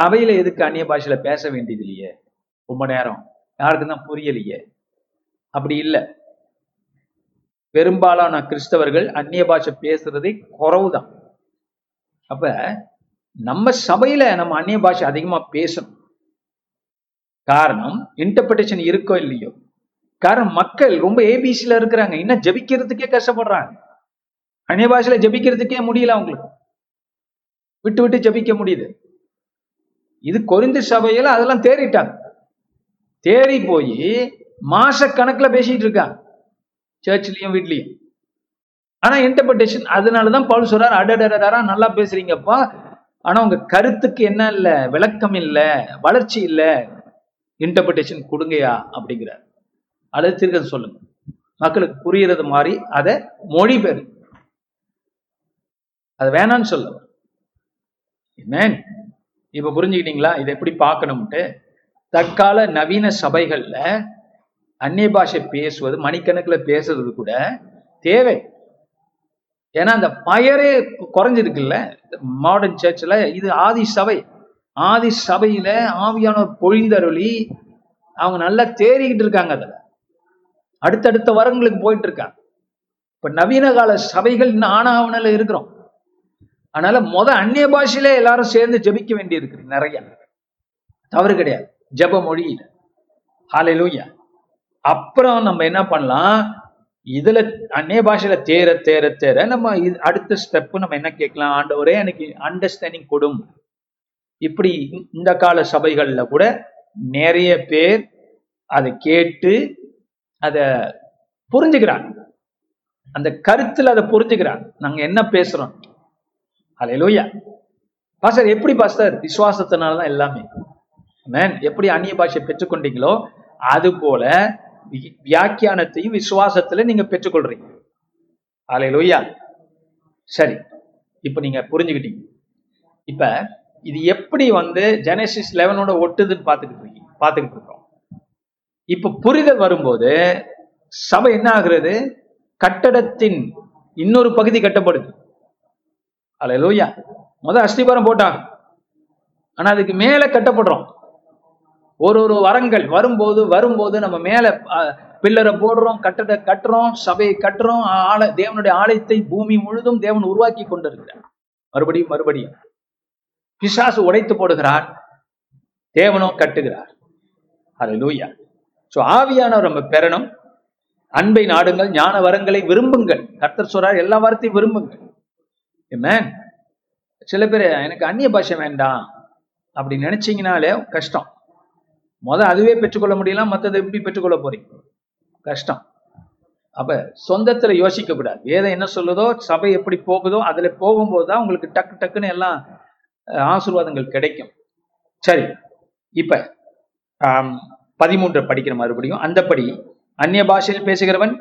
சபையில எதுக்கு அந்நிய பாஷையில பேச வேண்டியது இல்லையே? ரொம்ப நேரம். யாருக்கும் தான் புரியலையே? அப்படி இல்லை. பெரும்பாலான கிறிஸ்தவர்கள் அந்நிய பாஷை பேசுறதே குறவுதான். அப்ப நம்ம சபையில நம்ம அந்நிய பாஷை அதிகமா பேசணும். காரணம் இன்டர்பிரேஷன் இருக்கோ இல்லையோ? காரணம் மக்கள் ரொம்ப ஏபிசில இருக்கிறாங்க. இன்னும் ஜெபிக்கிறதுக்கே கஷ்டப்படுறாங்க. அந்நிய பாஷையில ஜெபிக்கிறதுக்கே முடியல அவங்களுக்கு. விட்டு விட்டு ஜெபிக்க முடியுது. இது கொரிந்து சபையில அதெல்லாம் தேறிட்டாங்க. தேறி போய் மாச கணக்குல பேசிட்டு இருக்காங்க. சர்ச்லயும் வீட்லயும். ஆனா இன்டர்பிரேஷன் அதனாலதான் பவுல் சொல்றாரு அடடடடா நல்லா பேசுறீங்கப்பா. ஆனா உங்க கருத்துக்கு என்ன இல்ல விளக்கம் இல்ல வளர்ச்சி இல்ல. இன்டர்பிரேஷன் கொடுங்கயா அப்படிங்கிறார். அதை திருக்க சொல்லுங்க. மக்களுக்கு புரியறது மாதிரி அதை மொழிபெயர் அது வேணான்னு சொல்ல. என்ன? இப்ப புரிஞ்சுக்கிட்டீங்களா? இதை எப்படி பார்க்கணும்ட்டு? தற்கால நவீன சபைகள்ல அந்நிய பாஷை பேசுவது மணிக்கணக்குல பேசுறது கூட தேவை. ஏன்னா அந்த பயரே குறைஞ்சிருக்குல்ல? மாடர்ன் சர்ச்சில் இது ஆதி சபை. ஆதி சபையில ஆவியானவர் பொழிந்தருளி அவங்க நல்லா தேறிக்கிட்டு இருக்காங்க அதுல. அடுத்தடுத்த வரங்களுக்கு போயிட்டு இருக்காங்க. இப்ப நவீன கால சபைகள் இன்னும் ஆனாவனில் இருக்கிறோம். அதனால முத அந்நிய பாஷையில எல்லாரும் சேர்ந்து ஜெபிக்க வேண்டி நிறைய. தவறு கிடையாது. ஜப மொழியில. ஹalleluya அப்புறம் நம்ம என்ன பண்ணலாம்? இதுல அந்நிய பாஷையில தேர தேர தேர நம்ம இது அடுத்த ஸ்டெப் நம்ம என்ன கேட்கலாம்? ஆண்டவரே எனக்கு அண்டர்ஸ்டாண்டிங் கொடும். இப்படி இந்த கால சபைகள்ல கூட நிறைய பேர் அதை கேட்டு அதை புரிஞ்சுக்கிறாங்க. அந்த கருத்துல அதை புரிஞ்சுக்கிறாங்க. நாங்க என்ன பேசுறோம்? ஹalleluya பாஸ்டர் எப்படி பாஸ்டர் விசுவாசத்தினால தான் எல்லாமே. மேன் எப்படி அந்நிய பாஷை பெற்றுக்கொண்டீங்களோ அது போல வியாக்கியானத்தையும் விசுவாசத்துல நீங்க பெற்றுக்கொள்றீங்க. ஹalleluya சரி இப்ப நீங்க புரிஞ்சுக்கிட்டீங்க. இப்ப இது எப்படி வந்து ஜெனசிஸ் லெவனோட ஒட்டுதுன்னு பார்த்துக்கிட்டு இருக்கீங்க பார்த்துக்கிட்டு இருக்கோம். இப்ப புரிதல் வரும்போது சபை என்ன ஆகுறது? கட்டடத்தின் இன்னொரு பகுதி கட்டப்படுது. அல்லேலூயா முத அஸ்திபாரம் போட்டா ஆனா அதுக்கு மேல கட்டப்படுறோம். ஒரு ஒரு வரங்கள் வரும்போது வரும்போது நம்ம மேல பில்லரை போடுறோம் கட்டட கட்டுறோம் சபையை கட்டுறோம் ஆலை தேவனுடைய ஆலயத்தை பூமி முழுதும் தேவன் உருவாக்கி கொண்டிருக்கிறார். மறுபடியும் மறுபடியும். பிசாசு உடைத்து போடுகிறார். தேவனும் கட்டுகிறார். அது லூயா ஸோ ஆவியானவர் நம்ம பெறணும். அன்பை நாடுங்கள் ஞான வரங்களை விரும்புங்கள். கர்த்தர் சொல்றார் எல்லா வாரத்தையும் விரும்புங்கள். மேன் சில பேர் எனக்கு அந்நிய பாஷை வேண்டாம் அப்படி நினைச்சீங்கனாலே கஷ்டம். முத அதுவே பெற்றுக்கொள்ள முடியலாம் மற்றதை எப்படி பெற்றுக்கொள்ள போறீங்க? கஷ்டம். அப்ப சொந்தத்துல யோசிக்க கூடாது வேதம் என்ன சொல்லுதோ சபை எப்படி போகுதோ அதுல போகும்போது தான் உங்களுக்கு டக்கு டக்குன்னு எல்லாம் ஆசீர்வாதங்கள் கிடைக்கும். சரி. இப்ப பதிமூன்று படிக்கிற மறுபடியும். அந்தபடி அந்நிய பாஷையில் பேசுகிறவன்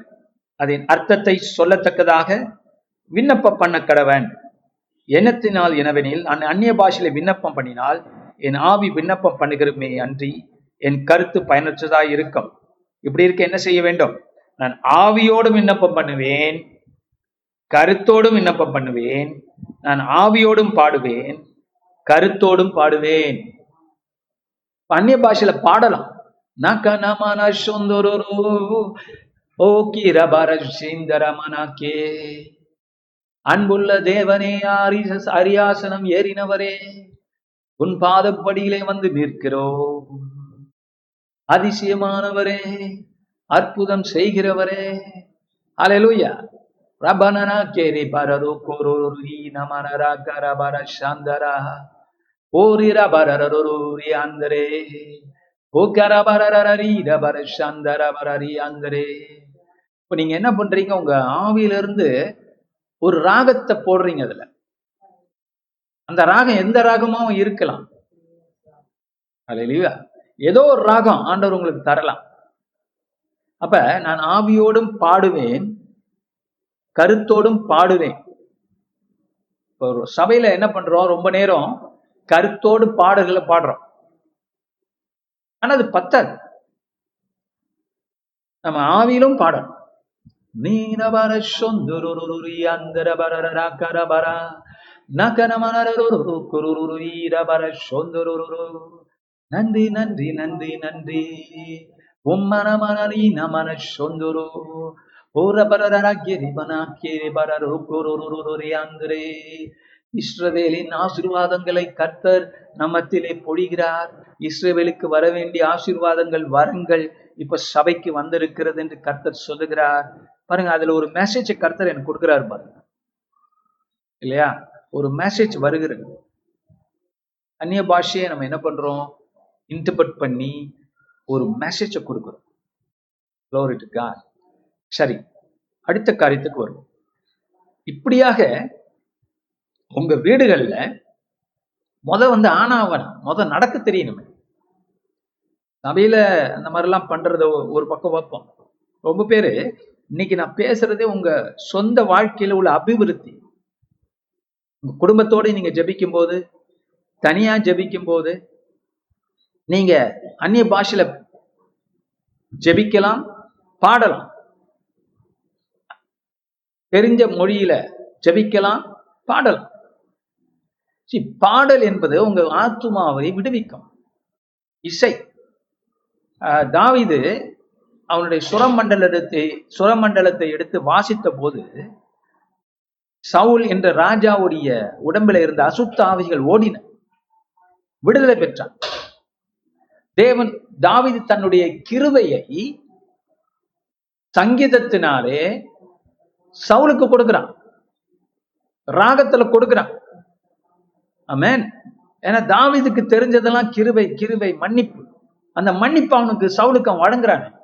அதன் அர்த்தத்தை சொல்லத்தக்கதாக விண்ணப்பம் பண்ண கடவன். எண்ணத்தினால் எனவெனில் நான் அந்நிய பாஷையில விண்ணப்பம் பண்ணினால் என் ஆவி விண்ணப்பம் பண்ணுகிறமே அன்றி என் கருத்து பயனற்றதாய் இருக்கும். இப்படி இருக்க என்ன செய்ய வேண்டும்? நான் ஆவியோடும் விண்ணப்பம் பண்ணுவேன் கருத்தோடும் விண்ணப்பம் பண்ணுவேன் நான் ஆவியோடும் பாடுவேன் கருத்தோடும் பாடுவேன். அந்நிய பாஷையில பாடலாம். நகனமன சுந்தரரு ஓ கிரபர சுந்தரமனக்கே அன்புள்ள தேவனே ஆரிச அரியாசனம் ஏறினவரே உன் பாதப்படியிலே வந்து நிற்கிறோம். அதிசயமானவரே அற்புதம் செய்கிறவரே. அலையலூயா ரபனனா கேரி பரரு கொரோரி நமனரா கரபர சந்தரா. ஓரி ரபரரரி அந்தரே. ஓ கரபரரரி ரபர சந்தர பரரி அந்தரே. இப்ப நீங்க என்ன பண்றீங்க? உங்க ஆவியிலிருந்து ஒரு ராகத்தை போடுறீங்க அதுல. அந்த ராகம் எந்த ராகமாவும் இருக்கலாம். அல்லையா ஏதோ ஒரு ராகம் ஆண்டவர் உங்களுக்கு தரலாம். அப்ப நான் ஆவியோடும் பாடுவேன் கருத்தோடும் பாடுவேன். இப்போ ஒரு சபையில என்ன பண்றோம்? ரொம்ப நேரம் கருத்தோடு பாடல்களை பாடுறோம். ஆனா அது பத்தாது. நம்ம ஆவியிலும் பாடணும். நீனபர சொந்துருருரி அந்தரபரரா கரபரா நகனமனரரு குருருரீரபர சொந்துருரு நன்றி நன்றி நன்றி நன்றி உம்மனமனரி நமன சொந்துரு ஓரபரரே இஸ்ரவேலின் ஆசீர்வாதங்களை கர்த்தர் நம்மத்திலே பொழிகிறார் இஸ்ரவேலுக்கு வர வேண்டிய ஆசீர்வாதங்கள் வரங்கள் இப்ப சபைக்கு வந்திருக்கிறது என்று கர்த்தர் சொல்லுகிறார். பாருங்க அதுல ஒரு மெசேஜ் கர்த்தர் எனக்கு கொடுக்குறாரு பாருங்க. இல்லையா? ஒரு மெசேஜ் வருகிறது. அந்நிய பாஷையை நம்ம என்ன பண்றோம்? இன்டர்பிரட் பண்ணி ஒரு மெசேஜை கொடுக்குறோம். Glory சரி அடுத்த காரியத்துக்கு வருவோம். இப்படியாக உங்க வீடுகள்ல முத வந்து ஆனாவன முத நடக்க தெரியணுமே. சபையில அந்த மாதிரிலாம் பண்றத ஒரு பக்கம் வைப்போம். ரொம்ப பேரு இன்னைக்கு நான் பேசுறதே உங்க சொந்த வாழ்க்கையில உள்ள அபிவிருத்தி. உங்க குடும்பத்தோட நீங்க ஜபிக்கும் போது தனியா ஜெபிக்கும் போது நீங்க அந்நிய பாஷையில ஜெபிக்கலாம் பாடலாம். தெரிஞ்ச மொழியில ஜெபிக்கலாம் பாடலாம். பாடல் என்பது உங்க ஆத்துமாவை விடுவிக்கும். இசை. தாவிது அவனுடைய சுரமண்டலத்தை சுரமண்டலத்தை எடுத்து வாசித்த போது சவுல் என்ற ராஜாவுடைய உடம்புல இருந்த அசுத்த ஆவிகள் ஓடின. விடுதலை பெற்றான். தேவன் தாவீது தன்னுடைய கிருவையை சங்கீதத்தினாலே சவுலுக்கு கொடுக்கிறான். ராகத்துல கொடுக்கிறான். ஆமென். ஏன்னா தாவிதுக்கு தெரிஞ்சதெல்லாம் கிருவை கிருவை மன்னிப்பு. அந்த மன்னிப்பு அவனுக்கு சவுலுக்கு அவன் வழங்குறான்.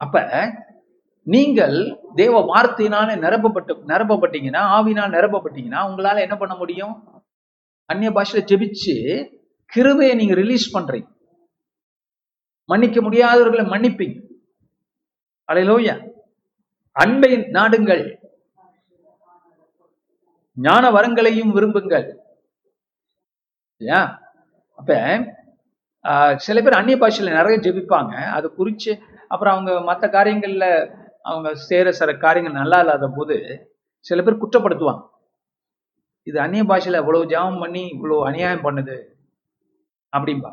அப்ப நீங்கள் தேவ வார்த்தையினால நிரப்பப்பட்டு நிரப்பப்பட்டீங்கன்னா ஆவினால் நிரப்பப்பட்டீங்கன்னா உங்களால என்ன பண்ண முடியும்? அந்நிய பாஷையில ஜெபிச்சு கிருபையை நீங்க ரிலீஸ் பண்றீங்க. மன்னிக்க முடியாதவர்களை மன்னிப்பீங்க. அலையிலோயா அன்பை நாடுங்கள். ஞான வரங்களையும் விரும்புங்கள். அப்ப சில பேர் அந்நிய பாஷையில நிறைய ஜெபிப்பாங்க. அதை குறிச்சு அப்புறம் அவங்க மற்ற காரியங்கள்ல அவங்க சேர சில காரியங்கள் நல்லா இல்லாத போது சில பேர் குற்றப்படுத்துவாங்க. இது அந்நிய பாஷையில இவ்வளவு ஜாபம் பண்ணி இவ்வளவு அநியாயம் பண்ணுது அப்படிம்பா.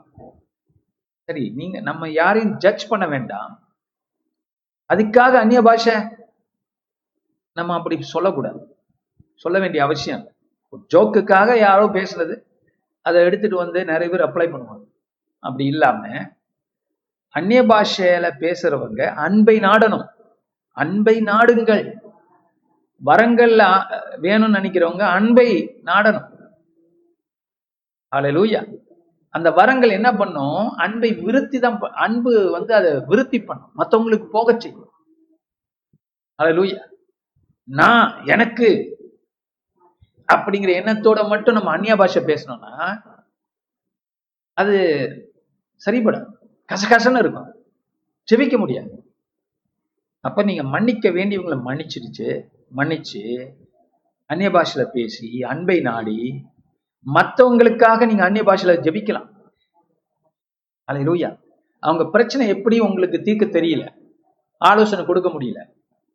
சரி நீங்க நம்ம யாரையும் ஜட்ஜ் பண்ண வேண்டாம். அதுக்காக அந்நிய பாஷை நம்ம அப்படி சொல்லக்கூடாது. சொல்ல வேண்டிய அவசியம் ஒரு ஜோக்குக்காக யாரோ பேசுறது அதை எடுத்துட்டு வந்து நிறைய பேர் அப்ளை பண்ணுவாங்க. அப்படி இல்லாம அந்நிய பாஷையில பேசுறவங்க அன்பை நாடணும். அன்பை நாடுங்கள். வரங்கள்ல வேணும்னு நினைக்கிறவங்க அன்பை நாடணும். அலலூயா அந்த வரங்கள் என்ன பண்ணும்? அன்பை விருத்தி தான் அன்பு வந்து அதை விருத்தி பண்ணும். மத்தவங்களுக்கு போக செய்யும். அலலூயா நான் எனக்கு அப்படிங்கிற எண்ணத்தோட மட்டும் நம்ம அந்நிய பாஷை பேசணும்னா அது சரிபடும் கசகசன்னு இருக்கும். ஜெபிக்க முடியாது. அப்ப நீங்க மன்னிக்க வேண்டியவங்களை மன்னிச்சிருச்சு மன்னிச்சு அந்நிய பாஷையில பேசி அன்பை நாடி மத்தவங்களுக்காக நீங்க அந்நிய பாஷையில ஜெபிக்கலாம். ரூயா அவங்க பிரச்சனை எப்படி உங்களுக்கு தீர்க்க தெரியல. ஆலோசனை கொடுக்க முடியல.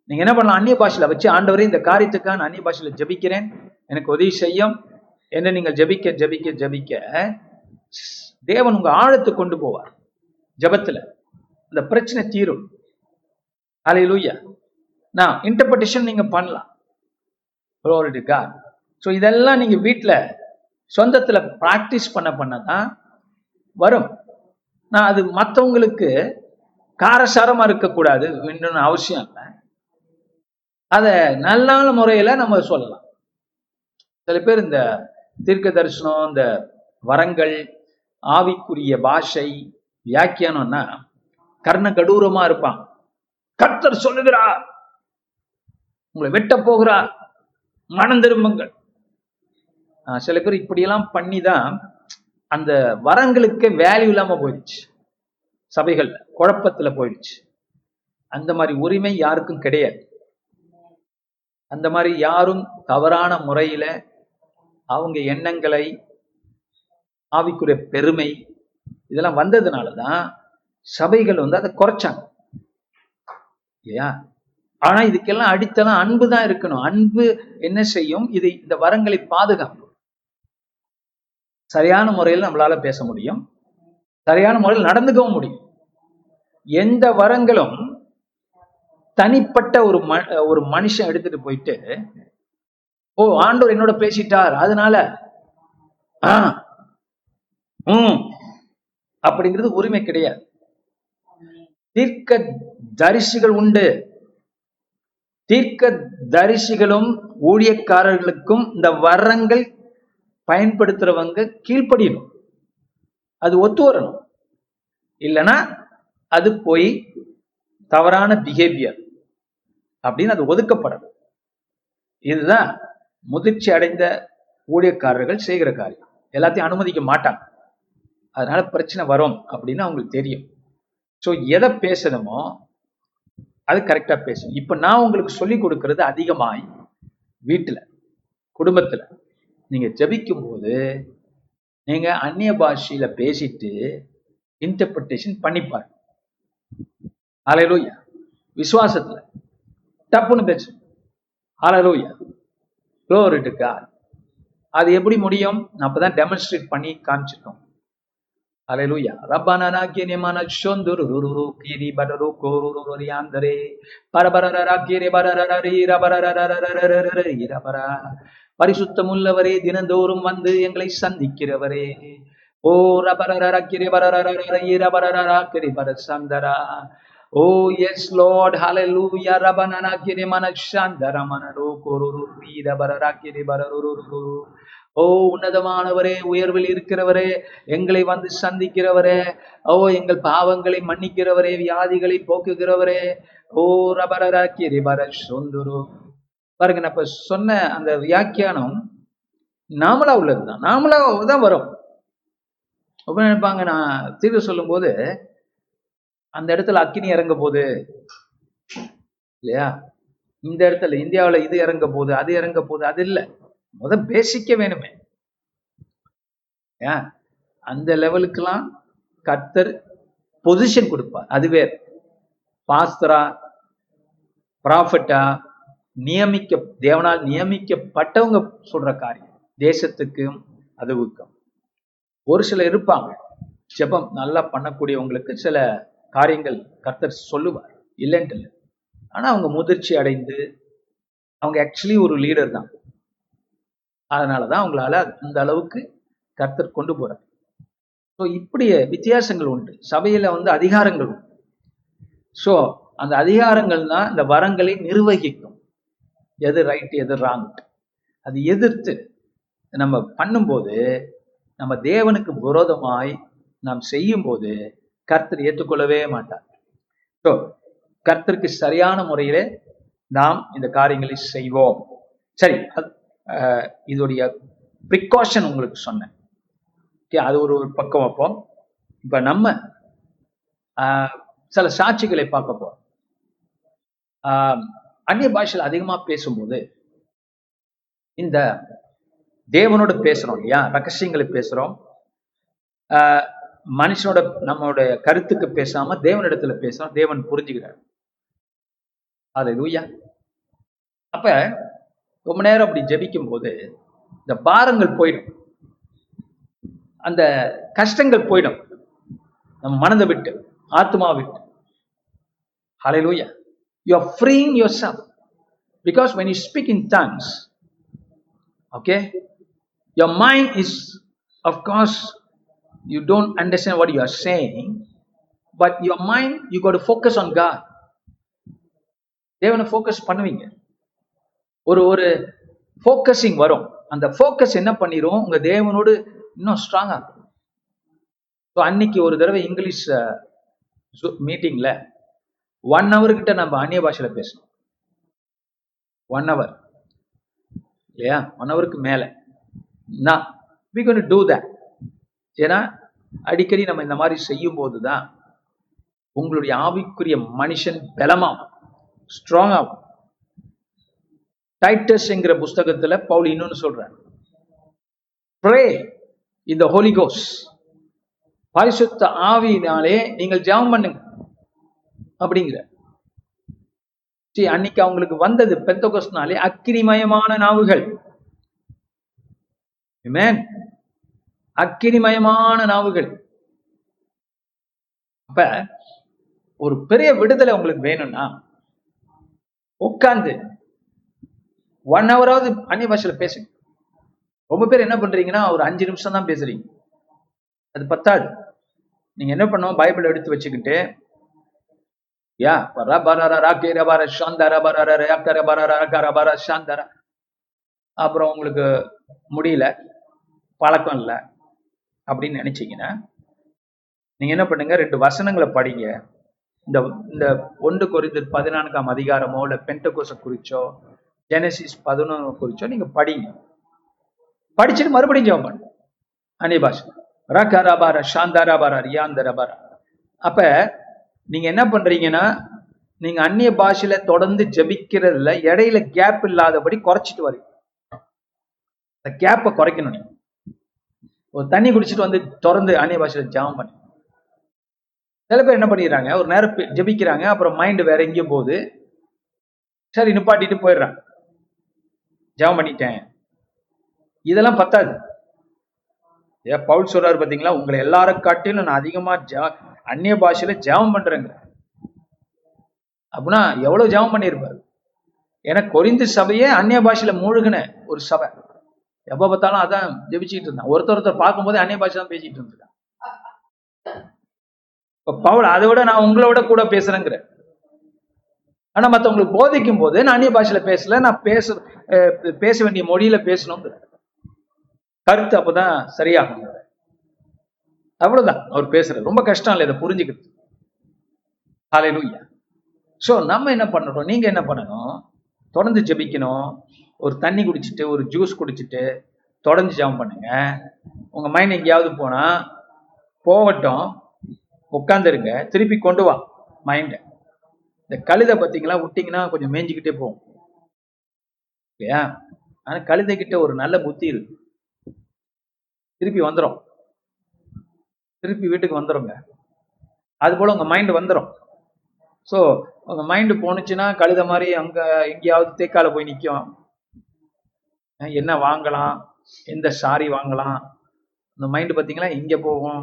நீங்க என்ன பண்ணலாம்? அந்நிய பாஷையில வச்சு ஆண்டவரே இந்த காரியத்துக்காக நான் அந்நிய பாஷையில ஜெபிக்கிறேன். எனக்கு உதவி செய்யும். என்ன நீங்க ஜெபிக்க ஜெபிக்க ஜெபிக்க தேவன் உங்க ஆழத்துக்கு கொண்டு போவார். ஜபத்துல. அந்த பிரச்சனை தீரும். அல்லேலூயா நான் இன்டர்பிரேஷன் நீங்க பண்ணலாம். Glory ஸோ இதெல்லாம் நீங்க வீட்டில் சொந்தத்துல ப்ராக்டிஸ் பண்ண பண்ண தான் வரும். நான் அது மற்றவங்களுக்கு காரசாரமா இருக்கக்கூடாது இன்னொன்னு அவசியம் இல்லை. அதை நல்ல முறையில நம்ம சொல்லலாம். சில பேர் இந்த தீர்க்க தரிசனம் இந்த வரங்கள் ஆவிக்குரிய பாஷை வியாக்கியானம்னா கர்ண கடூரமா இருப்பான். கர்த்தர் சொல்லுகிறார் உங்களை வெட்ட போகிறார் மனம் திரும்புங்கள். ஆஹ் சில பேர் இப்படியெல்லாம் பண்ணி தான் அந்த வரங்களுக்கு வேல்யூ இல்லாம போயிடுச்சு. சபைகள் குழப்பத்துல போயிடுச்சு. அந்த மாதிரி உரிமை யாருக்கும் கிடையாது. அந்த மாதிரி யாரும் தவறான முறையில அவங்க எண்ணங்களை ஆவிக்குரிய பெருமை இதெல்லாம் வந்ததுனால தான் சபைகள் வந்து அதை குறைச்சாங்க. இல்லையா? ஆனா இதுக்கெல்லாம் அடித்தளம் அன்பு தான் இருக்கணும். அன்பு என்ன செய்யும்? இது இந்த வரங்களை பாதுகாக்கும். சரியான முறையில் நம்மளால பேச முடியும். சரியான முறையில் நடந்துக்கவும் முடியும். எந்த வரங்களும் தனிப்பட்ட ஒரு ம ஒரு மனுஷன் எடுத்துட்டு போயிட்டு ஓ ஆண்டோர் என்னோட பேசிட்டார். அதனால ஆ ம் அப்படிங்கிறது உரிமை கிடையாது. தீர்க்க தரிசிகள் உண்டு. தீர்க்க தரிசிகளும் ஊழியக்காரர்களுக்கும் இந்த வரங்கள் பயன்படுத்துறவங்க கீழ்ப்படியணும். அது ஒத்து வரணும். இல்லைன்னா அது போய் தவறான பிஹேவியர் அப்படின்னு அது ஒதுக்கப்படணும். இதுதான் முதிர்ச்சி அடைந்த ஊழியக்காரர்கள் செய்கிற காரியம். எல்லாத்தையும் அனுமதிக்க மாட்டாங்க. அதனால பிரச்சனை வரும் அப்படின்னு அவங்களுக்கு தெரியும். ஸோ எதை பேசணுமோ அது கரெக்டாக பேசணும். இப்போ நான் உங்களுக்கு சொல்லி கொடுக்கறது அதிகமாய் வீட்டில் குடும்பத்தில். நீங்கள் ஜெபிக்கும் போது அந்நிய பாஷையில் பேசிட்டு இன்டர்பிரிட்டேஷன் பண்ணிப்பாரு அலையலூயா விசுவாசத்தில் தப்புன்னு பேசணும் அலையலூயா க்ளோரிட்டுக்கா அது எப்படி முடியும்? நான் அப்பதான் டெமான்ஸ்ட்ரேட் பண்ணி காமிச்சிருக்கோம். அலையலூயா ரப்பானா கிரி மன சொந்துரு ருரு கிரி படரு கோரு ரியாந்தரே பரபரரா கிரி பரரரரி ரபரரரரரரரரி ரபரா பரிசுத்தமுள்ளவரே தினந்தோறும் வந்து எங்களை சந்திக்கிறவரே ஓ ரபரரரா கிரி பரரரரரி ரபரரரா கிரி பரசந்தரா ஓ எஸ் லார்ட் ஹalleluya ரபனனா கிரி மன சந்தரமனரோ கோரு ரீரபரரா கிரி பரரு ஓ உன்னதமானவரே உயர்வில் இருக்கிறவரே எங்களை வந்து சந்திக்கிறவரே ஓ எங்கள் பாவங்களை மன்னிக்கிறவரே வியாதிகளை போக்குகிறவரே ஓ ரபரராக்கி பர சொந்துரு. பாருங்க நான் இப்ப சொன்ன அந்த வியாக்கியானம் நாமளா உள்ளதுதான் நாமளா தான் வரும். ரொம்ப நினைப்பாங்க நான் தீர்வு சொல்லும் போது அந்த இடத்துல அக்கினி இறங்க போகுது இல்லையா? இந்த இடத்துல இந்தியாவில் இது இறங்க போகுது அது இறங்க போகுது அது இல்லை. முத பேசிக்க வேணுமே. அந்த லெவலுக்கெல்லாம் கர்த்தர் பொசிஷன் கொடுப்பார். அதுவே பாஸ்தரா ப்ராஃபட்டா நியமிக்க தேவனால் நியமிக்கப்பட்டவங்க சொல்ற காரியம். தேசத்துக்கும் அதுவுக்கும். ஒரு சில இருப்பாங்க. ஜெபம் நல்லா பண்ணக்கூடியவங்களுக்கு சில காரியங்கள் கர்த்தர் சொல்லுவார். இல்லைன்ட்டு இல்லை. ஆனா அவங்க முதிர்ச்சி அடைந்து அவங்க ஆக்சுவலி ஒரு லீடர் தான். அதனாலதான் அவங்களால அந்த அளவுக்கு கர்த்தர் கொண்டு போறார் ஸோ இப்படிய வித்தியாசங்கள் உண்டு. சபையில வந்து அதிகாரங்கள் உண்டு. ஸோ அந்த அதிகாரங்கள் தான் இந்த வரங்களை நிர்வகிக்கும். எது ரைட் எது ராங் அது எதிர்த்து நம்ம பண்ணும்போது நம்ம தேவனுக்கு விரோதமாய் நாம் செய்யும் போது கர்த்தர் ஏற்றுக்கொள்ளவே மாட்டார். ஸோ கர்த்தருக்கு சரியான முறையிலே நாம் இந்த காரியங்களை செய்வோம். சரி அது இதோடைய ப்ரிகாஷன் உங்களுக்கு சொன்னேன். ஓகே அது ஒரு ஒரு பக்கம் வைப்போம். இப்ப நம்ம சில சாட்சிகளை பார்க்க போறோம். ஆஹ், அந்நிய பாஷையில் அதிகமா பேசும்போது இந்த தேவனோட பேசுறோம் இல்லையா? ரகசியங்களை பேசுறோம். ஆஹ், மனுஷனோட நம்மளுடைய கருத்துக்கு பேசாம தேவனிடத்துல பேசுறோம். தேவன் புரிஞ்சுக்கிறார். அது லூயா அப்ப ரொம்ப நேரம் அப்படி ஜபிக்கும் போது இந்த பாரங்கள் போயிடும் அந்த கஷ்டங்கள் போயிடும் நம்ம மனதை விட்டு ஆத்மா விட்டு hallelujah you are freeing yourself because when you speak in tongues okay your mind is of course you don't understand what you are saying but your mind you got focus on God தேவனை focus பண்ணுவீங்க ஒரு ஒரு focusing வரும். அந்த focus என்ன பண்ணிரும்? உங்க தேவனோடு இன்னும் ஸ்ட்ராங்கா ஸோ அன்னைக்கு ஒரு தடவை இங்கிலீஷ் மீட்டிங்ல ஒன் ஹவர் கிட்ட நம்ம அந்நிய பாஷையில பேசணும். ஒன் ஹவர் இல்லையா? ஒன் ஹவருக்கு மேல. நான் வி கோன் டூ தட் ஏன்னா அடிக்கடி நம்ம இந்த மாதிரி செய்யும் போதுதான் உங்களுடைய ஆவிக்குரிய மனுஷன் பலமாகும். ஸ்ட்ராங் ஆகும். டைட்டஸ்ங்கிற புஸ்தகத்துல பவுல் இன்னொன்னு சொல்றார். ப்ரே இந்த ஹோலிகோஸ் பரிசுத்த ஆவியினாலே நீங்கள் ஜெபம் பண்ணுங்க. அப்படிங்கிற சரி அன்னைக்கு அவங்களுக்கு வந்தது பெந்தகோஸ்னாலே அக்கினிமயமான நாவுகள். அக்கினிமயமான நாவுகள். அப்ப ஒரு பெரிய விடுதலை உங்களுக்கு வேணும்னா உட்கார்ந்து ஒன் ஹவராவது அந்நிய பாஷையில் பேசுங்க. ரொம்ப பேர் என்ன பண்றீங்கன்னா ஒரு அஞ்சு நிமிஷம் தான் பேசுறீங்க. அது பத்தாது. நீங்க என்ன பண்ணுவோம் பைபிள் எடுத்து வச்சுக்கிட்டு யா ரபரர ராக்கேரபர சாந்தரபரர ரக்கரபரர ரக்கரபர ஷாந்தாரா அப்புறம் உங்களுக்கு முடியல பழக்கம் இல்லை அப்படின்னு நினைச்சீங்கன்னா நீங்க என்ன பண்ணுங்க? ரெண்டு வசனங்களை படிங்க. இந்த இந்த ஒன்று குறித்து பதினான்காம் அதிகாரமோ இல்ல பென்டகோஸை குறிச்சோ ஜெனசிஸ் பதினொன்று குறிச்சோ நீங்க படிங்க. படிச்சுட்டு மறுபடியும் ஜெபம் பண்ணுங்க. அந்நிய பாஷை ரகரபர ரியாந்தரபாரா அப்ப நீங்க என்ன பண்றீங்கன்னா நீங்க அந்நிய பாஷையில தொடர்ந்து ஜெபிக்கிறதுல இடையில கேப் இல்லாதபடி குறைச்சிட்டு வரீங்க. அந்த கேப்பை குறைக்கணும் நீங்க. ஒரு தண்ணி குடிச்சிட்டு வந்து தொடர்ந்து அந்நிய பாஷையில ஜெபம் பண்ணி சில பேர் என்ன பண்ணிடுறாங்க ஒரு நேரம் ஜபிக்கிறாங்க ஜெபிக்கிறாங்க அப்புறம் மைண்ட் வேற எங்கேயும் போகுது. சரி நிப்பாட்டிட்டு போயிடுறாங்க. ஜெபம் பண்ணிட்டேன். இதெல்லாம் பத்தாது. ஏ பவுல் சொல்றாரு பாத்தீங்களா? உங்களை எல்லாரும் காட்டிலும் நான் அதிகமா ஜெ- அந்நிய பாஷையில ஜெபம் பண்றேங்க அப்படின்னா எவ்வளவு ஜெபம் பண்ணியிருப்பாரு ஏன்னா கொரிந்து சபையே அந்நிய பாஷையில மூழ்கின ஒரு சபை. எப்ப பார்த்தாலும் அதான் ஜெபிச்சுட்டு இருந்தான். ஒருத்தர் ஒருத்தர் பார்க்கும்போது அந்நிய பாஷை தான் பேசிட்டு இருந்திருக்கான். இப்ப பவுல் அதை விட நான் உங்களை விட கூட பேசுறேங்கிற ஆனா மத்தவங்களுக்கு போதிக்கும் போது நான் அந்நிய பாஷையில பேசல நான் பேச பேச வேண்டிய மொழியில பேசணுங்கிற கருத்து அப்பதான் சரியாகும் அவ்வளவுதான். அவர் பேசுறது. ரொம்ப கஷ்டம் இல்லை இதை புரிஞ்சுக்கிறது ஹalleluya ஸோ நம்ம என்ன பண்ணணும்? நீங்க என்ன பண்ணணும்? தொடர்ந்து ஜெபிக்கணும். ஒரு தண்ணி குடிச்சிட்டு ஒரு ஜூஸ் குடிச்சிட்டு தொடர்ந்து ஜெபம் பண்ணுங்க. உங்க மைண்ட் எங்கேயாவது போனா போகட்டும். உட்காந்துருங்க திருப்பி கொண்டு வா மைண்டை இந்த கழுதை பார்த்தீங்களா விட்டீங்கன்னா கொஞ்சம் மேய்ஞ்சிக்கிட்டே போகும். இல்லையா? ஆனா கழுதை கிட்ட ஒரு நல்ல புத்தி இருக்கு. திருப்பி வந்துடும் திருப்பி வீட்டுக்கு வந்துருங்க. அது போல உங்க மைண்ட் வந்துடும் ஸோ உங்க மைண்டு போனுச்சுன்னா கழுத மாதிரி அங்க எங்கேயாவது தேக்கால போய் நிற்கும் என்ன வாங்கலாம் எந்த சாரி வாங்கலாம். அந்த மைண்டு பார்த்தீங்களா இங்க போகும்.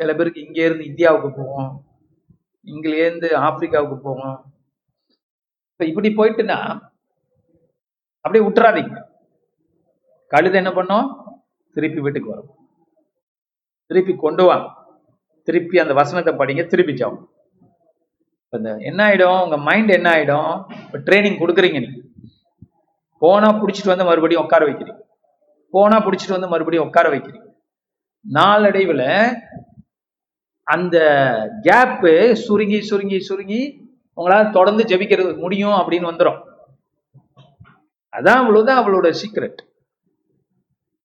சில பேருக்கு இங்க இருந்து இந்தியாவுக்கு போகும். இங்கிலேருந்து ஆப்பிரிக்காவுக்கு போகும் இப்போ இப்படி போயிட்டுன்னா அப்படியே விட்டுறாதீங்க கழுதை என்ன பண்ணும்? திருப்பி வீட்டுக்கு வரும். திருப்பி கொண்டு வாங்க. திருப்பி அந்த வசனத்தை படிங்க திருப்பி ஜாவும் இந்த என்ன ஆயிடும்? உங்க மைண்ட் என்ன ஆயிடும்? இப்போ ட்ரைனிங் கொடுக்குறீங்க நீங்க. போனா புடிச்சிட்டு வந்து மறுபடியும் உட்கார வைக்கிறீங்க. போனா புடிச்சிட்டு வந்து மறுபடியும் உட்கார வைக்கிறீங்க. நாளடைவுல அந்த கேப்பு சுருங்கி சுருங்கி சுருங்கி உங்களால தொடர்ந்து ஜெபிக்கிறது முடியும் அப்படின்னு வந்துடும் அதான் அவ்வளவுதான் அவளோட சீக்ரெட்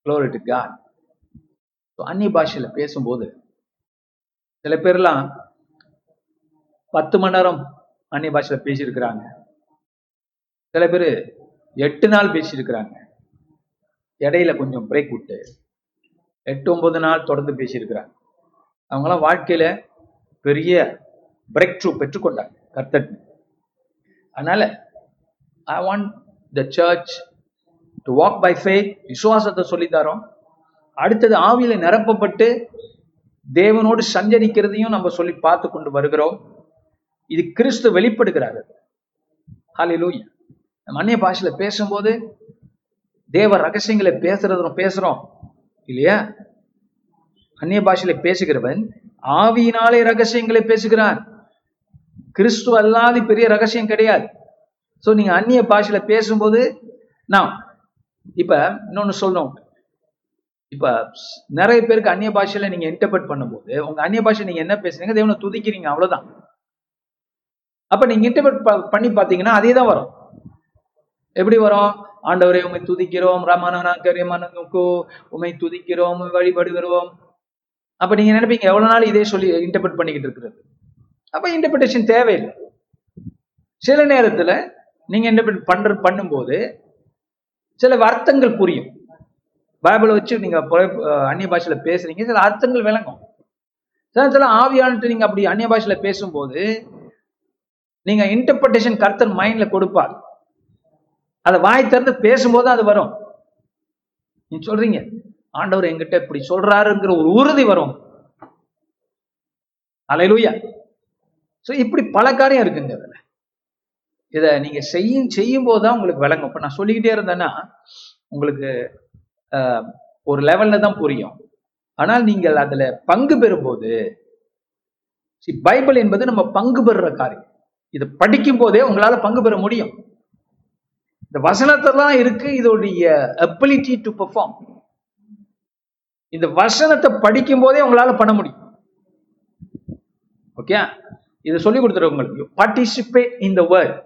Glory அந்நிய பாஷையில பேசும்போது சில பேர்லாம் பத்து மணி நேரம் அந்நிய பாஷையில பேசியிருக்கிறாங்க. சில பேர் எட்டு நாள் பேசியிருக்கிறாங்க. இடையில கொஞ்சம் பிரேக் விட்டு எட்டு ஒன்பது நாள் தொடர்ந்து பேசியிருக்கிறாங்க. அவங்களாம் வாழ்க்கையில பெரிய பிரேக் த்ரூ பெற்றுக்கொண்டாங்க. கர்த்தர் அதனால I want the church to walk by faith விசுவாசத்தை சொல்லித்தரோம் அடுத்தது ஆவியில நிரப்பப்பட்டு தேவனோடு சஞ்சரிக்கிறதையும் நம்ம சொல்லி பார்த்து கொண்டு வருகிறோம். இது கிறிஸ்து வெளிப்படுகிறாரு. ஹாலிலூயா நம்ம அந்நிய பாஷையில பேசும்போது தேவ ரகசியங்களை பேசுறதும் பேசுறோம். இல்லையா? அந்நிய பாஷையில பேசுகிறவன் ஆவியினாலே ரகசியங்களை பேசுகிறான். கிறிஸ்துவ அல்லாத பெரிய ரகசியம் கிடையாது. ஸோ நீங்க அந்நிய பாஷையில பேசும்போது நான் இப்ப இன்னொன்னு சொல்லணும் இப்ப நிறைய பேருக்கு அந்நிய பாஷையில நீங்க இன்டர்பிரட் பண்ணும்போது உங்க அந்நிய பாஷை நீங்க என்ன பேசுறீங்க தேவனை துதிக்கிறீங்க அவ்வளவுதான். அப்ப நீங்க இன்டர்பிரட் பண்ணி பாத்தீங்கன்னா அதே தான் வரும். எப்படி வரும்? ஆண்டவரை உண்மை துதிக்கிறோம். ரமணனாக்கரியமனக்கு உண்மை துதிக்கிறோம் வழிபடுகிறோம். அப்ப நீங்க நினைப்பீங்க எவ்வளவு நாள் இதே சொல்லி இன்டர்பிரட் பண்ணிக்கிட்டு இருக்கிறது? அப்ப இன்டர்பிரேஷன் தேவையில்லை. சில நேரத்துல நீங்க இன்டர்பிரட் பண்ற பண்ணும்போது சில அர்த்தங்கள் புரியும். பைபிளை வச்சு நீங்க அந்நிய பாஷையில பேசுறீங்க சில அர்த்தங்கள் விளங்கும். சில சில ஆவியான்ட்டு நீங்க அப்படி அந்நிய பாஷையில பேசும்போது நீங்க இன்டர்பிரேஷன் கர்த்தர் மைண்ட்ல கொடுப்பார். அதை வாய் திறந்து பேசும்போது அது வரும். நீங்க சொல்றீங்க. ஆண்டவர் என்கிட்ட இப்படி சொல்றாருங்கிற ஒரு உறுதி வரும். அலையிலூயா. சோ இப்படி பல காரியம் இருக்குங்க இதுல. இதை நீங்க செய்யும் செய்யும் போது தான் உங்களுக்கு விளங்கும். இப்போ நான் சொல்லிக்கிட்டே இருந்தேன்னா உங்களுக்கு ஒரு லெவல்ல தான் புரியும். ஆனால் நீங்கள் அதுல பங்கு பெறும்போது see, பைபிள் என்பது நம்ம பங்கு பெறுற காரியம். இதை படிக்கும் போதே உங்களால பங்கு பெற முடியும். இந்த வசனத்தெல்லாம் இருக்கு இதோடைய அபிலிட்டி டு பெர்ஃபார்ம் இந்த வசனத்தை படிக்கும் போதே உங்களால பண்ண முடியும். ஓகே இதை சொல்லி கொடுத்துரு உங்களுக்கு பார்ட்டிசிபேட் இன் த வேர்ல்ட்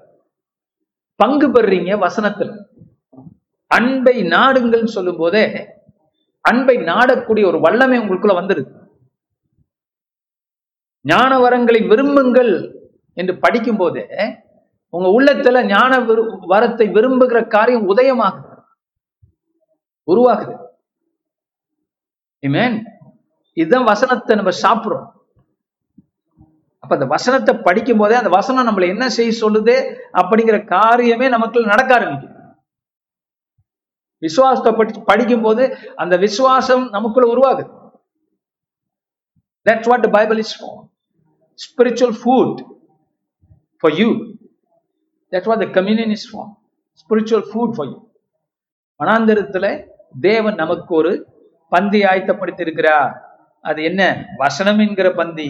பங்கு பெறுறீங்க வசனத்துல. அன்பை நாடுங்கள்னு சொல்லும் போதே அன்பை நாடக்கூடிய ஒரு வல்லமை உங்களுக்குள்ள வந்துருது. ஞான வரங்களை விரும்புங்கள் என்று படிக்கும் போதே உங்க உள்ளத்துல ஞான வரத்தை விரும்புகிற காரியம் உதயமாகுது. உருவாகுது. இமேன் இதுதான் வசனத்தை நம்ம சாப்பிடுறோம். அப்ப அந்த வசனத்தை படிக்கும் போதே அந்த வசனம் நம்மளை என்ன செய்ய சொல்லுது? அப்படிங்கிற காரியமே நமக்குள்ள நடக்க ஆரம்பிக்கும் விசுவாசத்தை படி படிக்கும் போது அந்த விசுவாசம் நமக்குள்ள உருவாகுது. That's what Bible is for spiritual food for you that's what the communion is for spiritual food for you மனாந்திரத்தில் தேவன் நமக்கு ஒரு பந்தி ஆயத்தப்படுத்தியிருக்கிறார். அது என்ன? வசனம் என்கிற பந்தி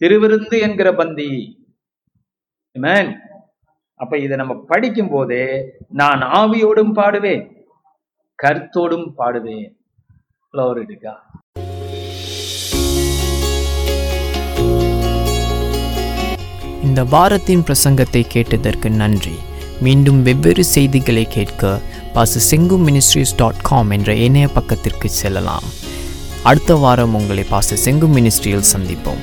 திருவிருந்து என்கிற பந்தி. அப்ப இதை நம்ம படிக்கும் போதே நான் ஆவியோடும் பாடுவேன் கருத்தோடும் பாடுவேன். Glory இந்த வாரத்தின் பிரசங்கத்தை கேட்டதற்கு நன்றி. மீண்டும் வெவ்வேறு செய்திகளை கேட்க பாச செங்கு மினிஸ்ட்ரிஸ் டாட் காம் என்ற இணைய பக்கத்திற்கு செல்லலாம். அடுத்த வாரம் உங்களை பாச செங்கு மினிஸ்ட்ரியில் சந்திப்போம்.